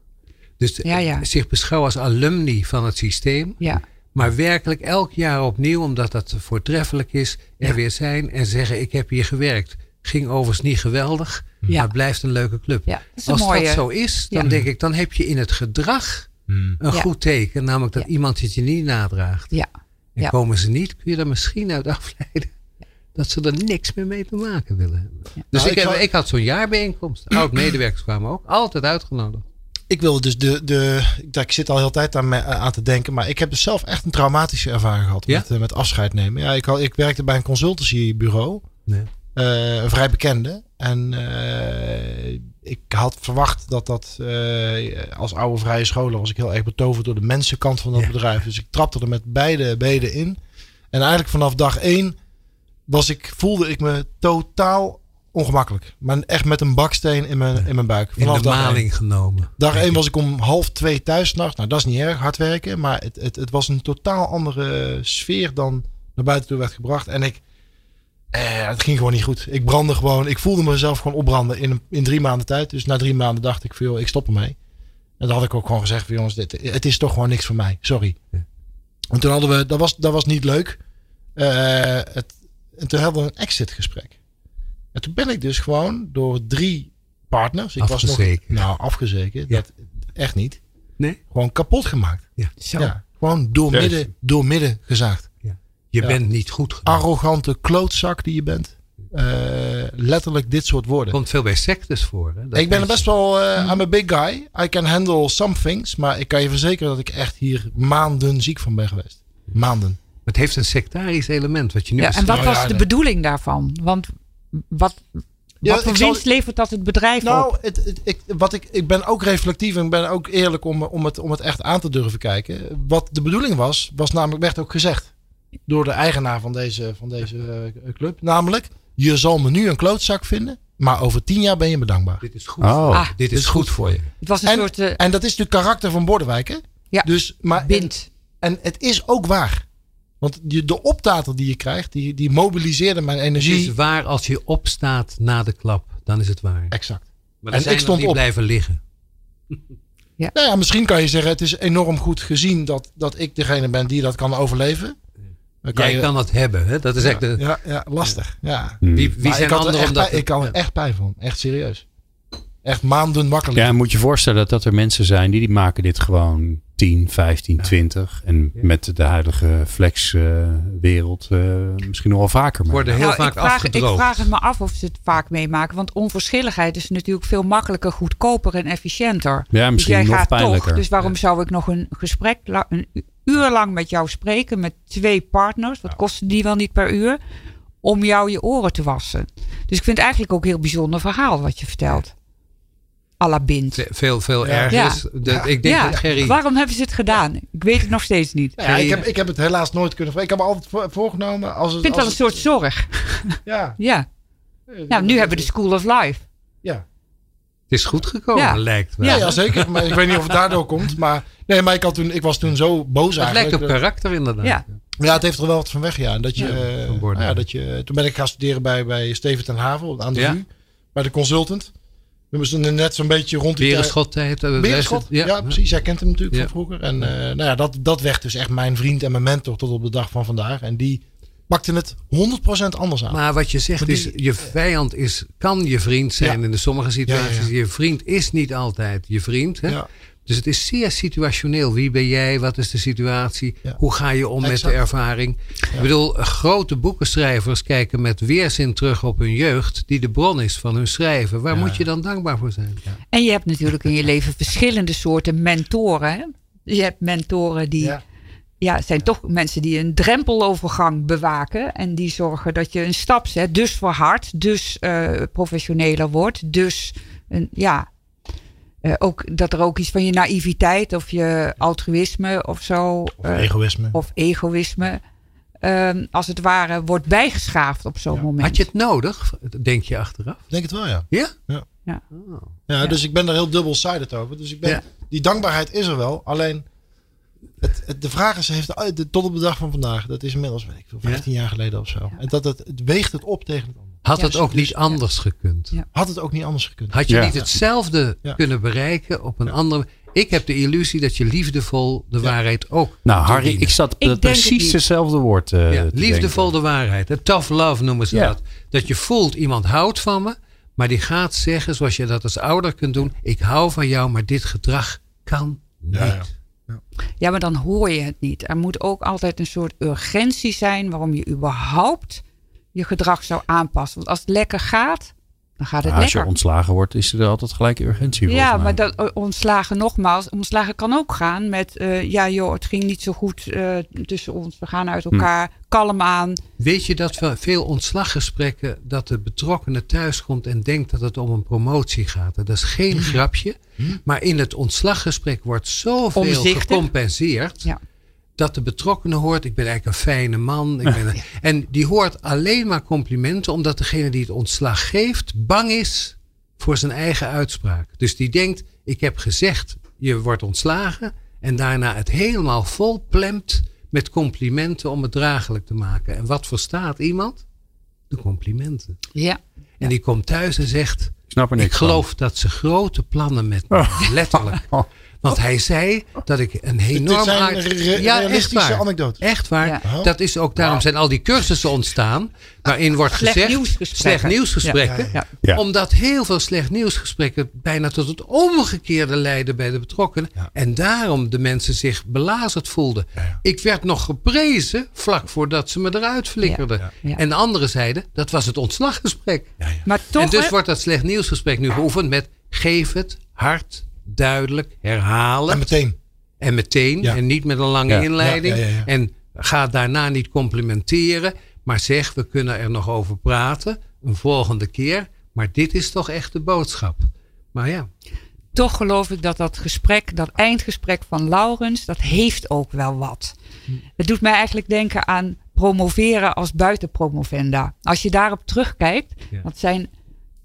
Dus Ja, ja. zich beschouwen als alumni van het systeem. Ja, Maar werkelijk elk jaar opnieuw, omdat dat voortreffelijk is, er weer zijn en zeggen: Ik heb hier gewerkt. Ging overigens niet geweldig, maar het blijft een leuke club. Dat Als mooie. dat zo is, dan denk ik, dan heb je in het gedrag een Ja. goed teken. Namelijk dat Ja. iemand het je niet nadraagt. Ja, En Ja. komen ze niet, kun je er misschien uit afleiden dat ze er niks meer mee te maken willen hebben. Dus Nou, ik, zou- ik had zo'n jaarbijeenkomst. Oud-medewerkers kwamen ook. Altijd uitgenodigd. Ik wil dus de, de ik, zit al heel de tijd aan, me- aan te denken, maar ik heb dus zelf echt een traumatische ervaring gehad Ja? met, eh, met afscheid nemen. Ja, ik, had, ik werkte bij een consultancybureau, Nee. Eh, een vrij bekende. En eh, ik had verwacht dat dat eh, als oude vrije scholen was ik heel erg betoverd door de mensenkant van dat Ja. bedrijf. Dus ik trapte er met beide benen in. En eigenlijk vanaf dag één was ik, voelde ik me totaal ongemakkelijk. Maar echt met een baksteen in mijn, in mijn buik. In Vanaf de één. maling genomen. Dag 1 was ik om half twee thuis s'nachts. Nou, dat is niet erg, hard werken. Maar het, het, het was een totaal andere sfeer dan naar buiten toe werd gebracht. En ik, eh, het ging gewoon niet goed. Ik brandde gewoon, ik voelde mezelf gewoon opbranden in, in drie maanden tijd. Dus na drie maanden dacht ik van, joh, ik stop ermee. En dan had ik ook gewoon gezegd van, jongens, dit, het is toch gewoon niks voor mij. Sorry. Ja. En toen hadden we, dat was, dat was niet leuk. Eh, het, en toen hadden we een exit gesprek. En toen ben ik dus gewoon door drie partners. Ik was nog, nou, afgezekerd. Ja. Dat, echt niet. Nee? Gewoon kapot gemaakt. Zo. Ja, gewoon door midden, door midden gezaagd. Je Ja. bent niet goed genoeg. Arrogante klootzak die je bent. Eh, letterlijk dit soort woorden. Komt veel bij sectes voor. Hè? Dat ik ben mensen- best wel, eh I'm a big guy. I can handle some things. Maar ik kan je verzekeren dat ik echt hier maanden ziek van ben geweest. Maanden. Het heeft een sectarisch element. Wat je nu Ja, en wat was ja, de nee. bedoeling daarvan? Want wat, Ja, wat voor ik zal- winst levert dat het bedrijf op? Nou, het, het- ik, wat ik, ik ben ook reflectief en ik ben ook eerlijk om, om, het, om het echt aan te durven kijken. Wat de bedoeling was, was namelijk, werd ook gezegd door de eigenaar van deze, van deze eh, club. Namelijk, je zal me nu een klootzak vinden, maar over tien jaar ben je me dankbaar. Dit is goed. Oh. voor je. Ah. Dit is goed voor je. Het was een En, soort eh, en dat is natuurlijk karakter van Bordewijk, hè? Ja. Dus, maar, bind. En het is ook waar. Want je, de optater die je krijgt, die, die mobiliseerde mijn Het energie. is waar als je opstaat na de klap. Dan is het waar. Exact. Maar En ik stond die op. blijven liggen. Nou ja, misschien kan je zeggen, het is enorm goed gezien dat, dat ik degene ben die dat kan overleven. Dan Jij je- kan het hebben. Hè? Dat is echt de, ja, ja, lastig. Ja. Hmm. Wie, wie zijn er anderen om dat ik kan er ja. echt pijn van. Echt serieus. Echt maanden wakker Ja, moet je voorstellen dat er mensen zijn die, die maken dit gewoon 10, 15, 20. En met de huidige flexwereld misschien nog wel vaker. worden heel Nou, vaak ik, vraag, ik vraag het me af of ze het vaak meemaken. Want onverschilligheid is natuurlijk veel makkelijker, goedkoper en efficiënter. Ja, Dus misschien jij nog gaat pijnlijker. toch. Dus waarom zou ik nog een gesprek, een u- uur lang met jou spreken met twee partners? Wat kosten die wel niet per uur? Om jou je oren te wassen. Dus ik vind het eigenlijk ook een heel bijzonder verhaal wat je vertelt. à la Bind. Ve- Veel, veel Ja. erger Ja. De, Ik denk ja, dat Gerry... waarom hebben ze het gedaan? Ik weet het nog steeds niet. Ja, ik, heb, ik heb het helaas nooit kunnen. Ik heb me altijd voor- voorgenomen als het. Ik vind het als wel een soort zorg. Ja. Ja. Nou, nu hebben we de School of Life. Ja. Het is goed gekomen, Ja. lijkt wel. Ja, ja, zeker. Maar ik weet niet of het daardoor komt. Maar nee, maar ik, had toen, ik was toen zo boos Het eigenlijk. lijkt op karakter inderdaad. Ja. Ja, het heeft er wel wat van weg, ja. En Dat je, Ja, eh, nou ja, dat je, toen ben ik gaan studeren bij, bij Steven ten Havel aan de Ja. VU. Bij de consultant. We moesten net zo'n beetje rond die tijd- Berenschot heeft... uh, Berenschot, ja, precies. Jij kent hem natuurlijk Ja. van vroeger. En eh, nou ja, dat, dat werd dus echt mijn vriend en mijn mentor tot op de dag van vandaag. En die pakte het 100% anders aan. Maar wat je zegt is, je vijand is, kan je vriend zijn Ja. in de sommige situaties. Ja, ja. Je vriend is niet altijd je vriend. Hè? Ja. Dus het is zeer situationeel. Wie ben jij? Wat is de situatie? Ja. Hoe ga je om met de ervaring? Ik bedoel, grote boekenschrijvers kijken met weerzin terug op hun jeugd, die de bron is van hun schrijven. Waar Ja. moet je dan dankbaar voor zijn? En je hebt natuurlijk in je leven verschillende soorten mentoren. Hè? Je hebt mentoren die Ja. ja, het zijn toch mensen die een drempelovergang bewaken. En die zorgen dat je een stap zet. Dus verhardt, dus eh, professioneler wordt. Dus een, ja, eh, ook, dat er ook iets van je naïviteit of je altruïsme of zo. Of eh, egoïsme. of egoïsme. ehm, als het ware wordt bijgeschaafd op zo'n Ja. moment. Had je het nodig, denk je achteraf? Ik denk het wel, ja. Ja? Ja. Oh. Ja, Ja. dus ik ben er heel dubbelsided over. Dus ik ben, Ja. die dankbaarheid is er wel. Alleen, het, het- de vraag is, heeft de, tot op de dag van vandaag, dat is inmiddels, weet ik veel, 15 jaar geleden of zo. En dat het, het weegt het op tegen het ander. Had Ja, het ook dus- niet anders gekund? Ja. Had het ook niet anders gekund. Had je Ja. niet hetzelfde Ja. kunnen bereiken op een andere... Ik heb de illusie dat je liefdevol de waarheid ook Nou, Harry, ik zat Ik het precies hetzelfde woord eh Ja, te liefdevol denken. de waarheid. Tough love noemen ze Ja. dat. Dat je voelt, iemand houdt van me. Maar die gaat zeggen, zoals je dat als ouder kunt doen. Ik hou van jou, maar dit gedrag kan niet. Ja, maar dan hoor je het niet. Er moet ook altijd een soort urgentie zijn waarom je überhaupt je gedrag zou aanpassen. Want als het lekker gaat, dan gaat het Ja, als je ontslagen wordt, is er altijd gelijk urgentie. Ja, mij. maar dat, eh, ontslagen nogmaals. Ontslagen kan ook gaan met, eh, ja joh, het ging niet zo goed eh, tussen ons. We gaan uit elkaar, kalm aan. Weet je dat we veel ontslaggesprekken, dat de betrokkenen thuiskomt en denkt dat het om een promotie gaat. Dat is geen grapje. Maar in het ontslaggesprek wordt zoveel Omzichtig. gecompenseerd. Ja. Dat de betrokkenen hoort, ik ben eigenlijk een fijne man. Ik ben een- en die hoort alleen maar complimenten, omdat degene die het ontslag geeft, bang is voor zijn eigen uitspraak. Dus die denkt, ik heb gezegd, je wordt ontslagen. En daarna het helemaal vol plemt met complimenten om het draaglijk te maken. En wat verstaat iemand? De complimenten. Ja. En die komt thuis en zegt, Ik snap er niks ik geloof dat ze grote plannen met me hebben. Letterlijk. Want hij zei dat ik een enorm Dit zijn hard- re- re- ja, echt realistische waar. anekdotes. Echt waar. Ja. Oh. Dat is ook, daarom zijn al die cursussen ontstaan. Waarin wordt Slecht gezegd. nieuwsgesprekken. Slecht nieuwsgesprekken. Ja, ja. Ja. Omdat heel veel slecht nieuwsgesprekken bijna tot het omgekeerde leiden bij de betrokkenen. Ja. En daarom de mensen zich belazerd voelden. Ik werd nog geprezen vlak voordat ze me eruit flikkerden. Ja. Ja. En de anderen zeiden, dat was het ontslaggesprek. Maar toch, en dus wordt dat slecht nieuwsgesprek nu geoefend met geef het hard, duidelijk, herhalen. En meteen. En meteen. Ja. En niet met een lange Ja. inleiding. Ja, ja, ja, ja. En ga daarna niet complimenteren. Maar zeg, we kunnen er nog over praten. Een volgende keer. Maar dit is toch echt de boodschap. Maar ja. toch geloof ik dat dat gesprek, dat eindgesprek van Laurens, dat heeft ook wel wat. Het doet mij eigenlijk denken aan promoveren als buitenpromovenda. Als je daarop terugkijkt, Ja. dat zijn,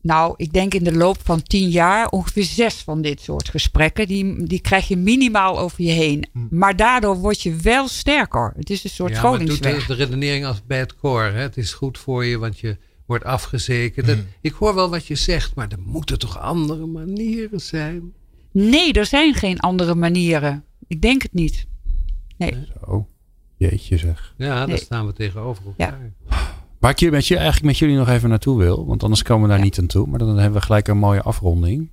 nou, ik denk in de loop van tien jaar ongeveer zes van dit soort gesprekken. Die, die krijg je minimaal over je heen. Maar daardoor word je wel sterker. Het is een soort ja, maar het doet scholingsweg. de redenering als bij het koor. Hè? Het is goed voor je, want je wordt afgezekerd. Dat- Ik hoor wel wat je zegt, maar er moeten toch andere manieren zijn? Nee, er zijn geen andere manieren. Ik denk het niet. Nee. Oh, jeetje zeg. Ja, daar Nee. staan we tegenover elkaar. Waar ik hier met je, eigenlijk met jullie nog even naartoe wil. Want anders komen we daar Ja. niet aan toe. Maar dan hebben we gelijk een mooie afronding.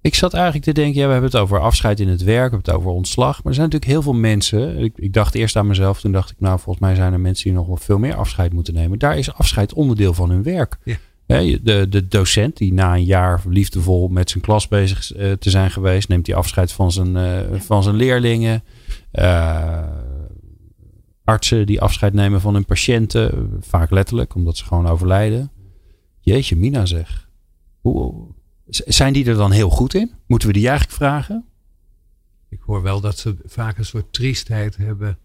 Ik zat eigenlijk te denken, ja, we hebben het over afscheid in het werk. We hebben het over ontslag. Maar er zijn natuurlijk heel veel mensen. Ik, ik dacht eerst aan mezelf. Toen dacht ik, nou, volgens mij zijn er mensen die nog wel veel meer afscheid moeten nemen. Daar is afscheid onderdeel van hun werk. Ja. De, de docent die na een jaar liefdevol met zijn klas bezig eh, te zijn geweest. Neemt hij afscheid van zijn, eh, van zijn leerlingen. Eh, artsen die afscheid nemen van hun patiënten. Vaak letterlijk, omdat ze gewoon overlijden. Jeetje, Mina zeg. Hoe, zijn die er dan heel goed in? Moeten we die eigenlijk vragen? Ik hoor wel dat ze vaak een soort triestheid hebben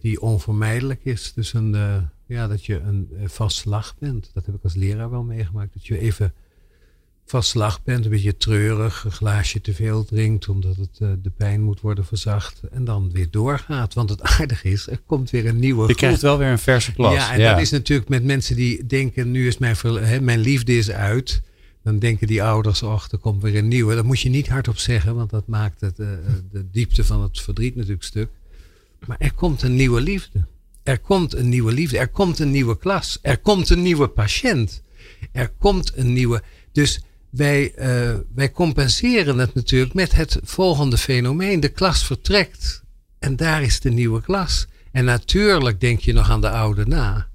die onvermijdelijk is. Dus een, eh, ja, dat je een eh, vast slag bent. Dat heb ik als leraar wel meegemaakt. Dat je even vast slag bent, een beetje treurig, een glaasje te veel drinkt omdat het, eh, de pijn moet worden verzacht. En dan weer doorgaat. Want het aardige is, er komt weer een nieuwe Je groep. krijgt wel weer een verse klas. Ja, en dat is natuurlijk met mensen die denken, nu is mijn, hè, mijn liefde is uit. Dan denken die ouders, och, er komt weer een nieuwe. Dat moet je niet hardop zeggen, want dat maakt het, eh, de diepte van het verdriet natuurlijk stuk. Maar er komt een nieuwe liefde. Er komt een nieuwe liefde. Er komt een nieuwe klas. Er komt een nieuwe patiënt. Er komt een nieuwe. Dus wij, uh, wij compenseren het natuurlijk met het volgende fenomeen. De klas vertrekt. En daar is de nieuwe klas. En natuurlijk denk je nog aan de oude na.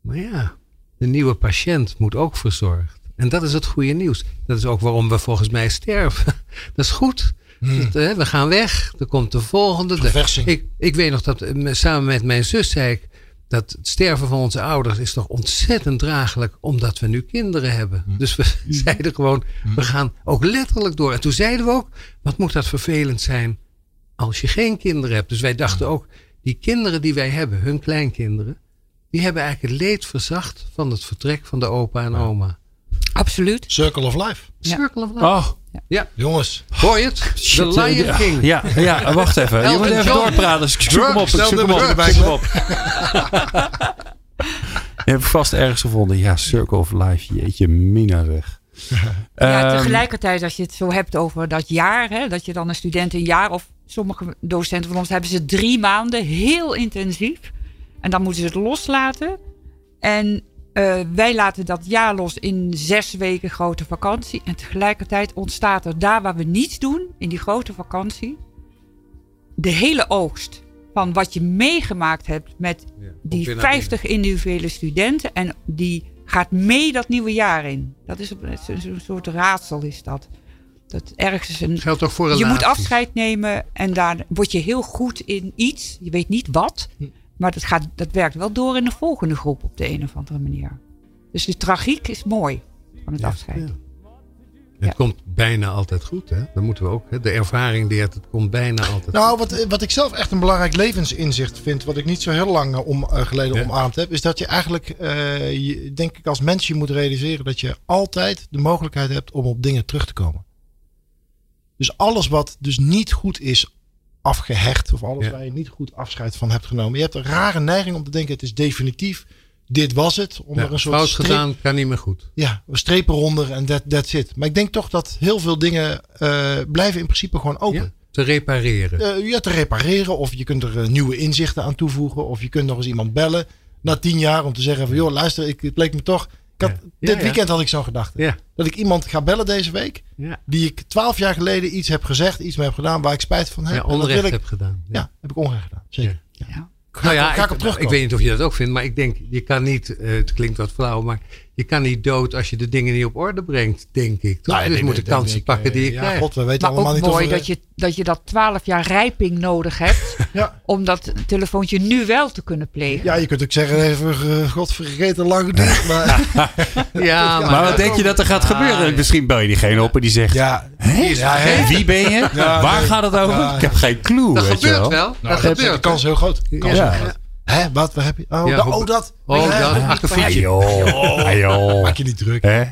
Maar ja, de nieuwe patiënt moet ook verzorgd. En dat is het goede nieuws. Dat is ook waarom we volgens mij sterven. Dat is goed. Hmm. Dat, hè, we gaan weg. Er komt de volgende. De, ik, ik weet nog dat eh, samen met mijn zus zei ik. Dat het sterven van onze ouders is toch ontzettend draaglijk. Omdat we nu kinderen hebben. Hmm. Dus we zeiden gewoon. We hmm. gaan ook letterlijk door. En toen zeiden we ook. Wat moet dat vervelend zijn. Als je geen kinderen hebt. Dus wij dachten ook. Die kinderen die wij hebben. Hun kleinkinderen. Die hebben eigenlijk het leed verzacht. Van het vertrek van de opa en oma. Absoluut. Circle of Life. Circle of Life. Oh. Ja. Jongens. Hoor je het? The Lion King. Ja, ja, wacht even. je moet even doorpraten. Zoek hem op. Zoek hem op. Zoek hem op. Je hebt vast ergens gevonden. Ja, Circle of Life. Jeetje, mina zeg. Ja, ehm, tegelijkertijd als je het zo hebt over dat jaar. Hè, dat je dan een student een jaar of sommige docenten van ons hebben ze drie maanden heel intensief. En dan moeten ze het loslaten. En uh, wij laten dat jaar los in zes weken grote vakantie. En tegelijkertijd ontstaat er daar waar we niets doen, in die grote vakantie, de hele oogst van wat je meegemaakt hebt met die 50 individuele studenten. En die gaat mee dat nieuwe jaar in. Dat is een, soort raadsel is dat. Dat ergens een, Geldt toch voor je moet afscheid nemen en daar word je heel goed in iets. Je weet niet wat. Maar dat, gaat, dat werkt wel door in de volgende groep op de een of andere manier. Dus de tragiek is mooi van het afscheid. Het komt bijna altijd goed, hè? Dat moeten we ook. Hè? De ervaring leert, het komt bijna altijd nou, goed. Wat, wat ik zelf echt een belangrijk levensinzicht vind, wat ik niet zo heel lang eh, om, uh, geleden omarmd heb, is dat je eigenlijk, uh, je, denk ik, als mens je moet realiseren dat je altijd de mogelijkheid hebt om op dingen terug te komen. Dus alles wat dus niet goed is afgehecht, of alles waar je niet goed afscheid van hebt genomen. Je hebt een rare neiging om te denken: het is definitief dit was het. Om er een soort fout gedaan kan niet meer goed. Ja, we strepen eronder en that, that's it. Maar ik denk toch dat heel veel dingen uh, blijven in principe gewoon open. te repareren. Uh, ja, te repareren. Of je kunt er uh, nieuwe inzichten aan toevoegen. Of je kunt nog eens iemand bellen na tien jaar om te zeggen van... joh, luister, ik, het bleek me toch... Ik had, ja. dit weekend had ik zo'n gedachte. Dat ik iemand ga bellen deze week. Die ik twaalf jaar geleden iets heb gezegd, iets mee heb gedaan... waar ik spijt van heb. Ja, onrecht ik, heb gedaan. Ja. heb ik onrecht gedaan. Zeker. Ja nou ja, ga ik, op terug. Ik weet niet of je dat ook vindt, maar ik denk, je kan niet, uh, het klinkt wat flauw, maar je kan niet dood als je de dingen niet op orde brengt, denk ik. Toch? Nou, dus je moet de kansen pakken die je ja, krijgt. God, we weten maar allemaal ook niet mooi dat, je, dat je dat twaalf jaar rijping nodig hebt. ja. Om dat telefoontje nu wel te kunnen plegen. Ja, je kunt ook zeggen, even uh, godvergeten lang dicht. Maar, ja, maar, maar wat denk je dat er gaat gebeuren? Misschien bel je diegene op en die zegt, ja, ja, wie ben je? Waar gaat het over? Ik heb geen clue. Dat gebeurt wel. wel. Nou, dat gebeurt. De kans is heel groot. Ja. Hè, wat? Waar heb je? Oh, ja, oh dat. Oh, dat. Akkefietje. joh. Maak je niet druk. Hè?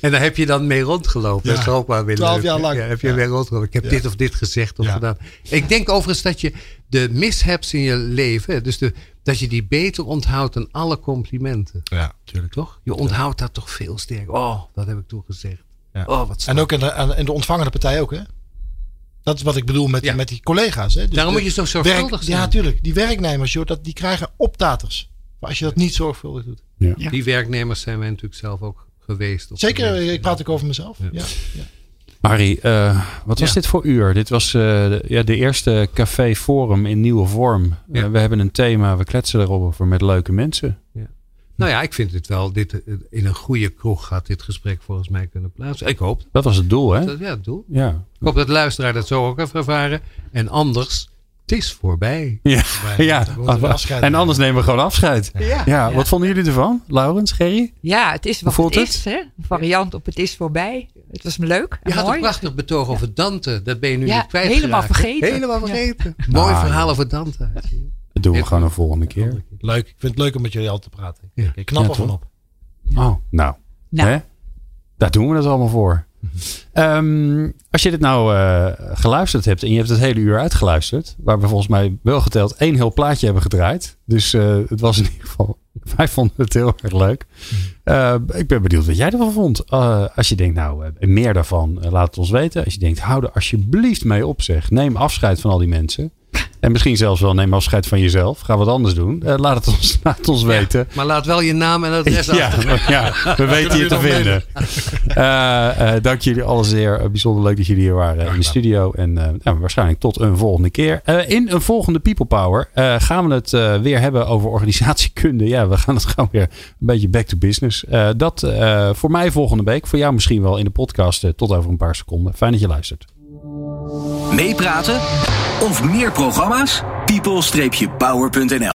En daar heb je dan mee rondgelopen. Ja. Dat is ook wel weer Twaalf jaar lang. Ja, heb je ja. mee rondgelopen. Ik heb dit of dit gezegd of gedaan. Ik denk overigens dat je de mishaps in je leven, dus de, dat je die beter onthoudt dan alle complimenten. Ja, natuurlijk. Toch? Je onthoudt dat toch veel sterker. Oh, dat heb ik toen gezegd. Oh, wat en ook in de, in de ontvangende partij ook, hè? Dat is wat ik bedoel met, met die collega's. Hè? Dus Daarom moet je zo zorgvuldig werk, zijn. Ja, natuurlijk. Die werknemers, joh, dat, die krijgen optaters. Maar als je dat niet zorgvuldig doet. Ja. Die werknemers zijn wij natuurlijk zelf ook geweest. Zeker, ik praat ook over mezelf. Ja. Marie, uh, wat was dit voor uur? Dit was uh, de, ja, de eerste café forum in nieuwe vorm. Uh, we hebben een thema, we kletsen erover met leuke mensen. Ja. Nou ja, ik vind het wel. Dit, in een goede kroeg gaat dit gesprek volgens mij kunnen plaatsen. Ik hoop. Dat was het doel, hè? Dat, ja, het doel. Ja. Ik hoop dat de luisteraar dat zo ook heeft ervaren. En anders, het is voorbij. Ja, ja. en anders nemen we gewoon afscheid. Ja. ja. Wat vonden jullie ervan? Laurens, Gerry? Ja, het is wat het, het, is. Hè? Een variant op het is voorbij. Het was me leuk. Je had mooi. een prachtig betoog over Dante. Dat ben je nu niet kwijt helemaal vergeten. Helemaal vergeten. Mooi nou, verhaal over Dante. Dat doen we gewoon een volgende keer. Leuk. Ik vind het leuk om met jullie al te praten. Ik knap ervan op. Oh, nou. nou. Hè? Daar doen we het allemaal voor. um, als je dit nou uh, geluisterd hebt en je hebt het hele uur uitgeluisterd, waar we volgens mij wel geteld één heel plaatje hebben gedraaid. Dus uh, het was in ieder geval, wij vonden het heel erg leuk. Uh, ik ben benieuwd wat jij ervan vond. Als je denkt, nou, meer daarvan, laat het ons weten. Als je denkt, hou er alsjeblieft mee op, zeg. Neem afscheid van al die mensen. En misschien zelfs wel neem afscheid van jezelf. Ga wat anders doen. Uh, laat, het ons, laat het ons weten. maar laat wel je naam en adres ja, ja, we weten je te vinden. Uh, uh, dank jullie alle zeer. bijzonder leuk dat jullie hier waren in de studio. En ja, waarschijnlijk tot een volgende keer. in een volgende People Power gaan we het weer hebben over organisatiekunde. Ja, we gaan het gewoon weer een beetje back to business. dat voor mij volgende week. Voor jou misschien wel in de podcast tot over een paar seconden. Fijn dat je luistert. Meepraten of meer programma's? people-power.nl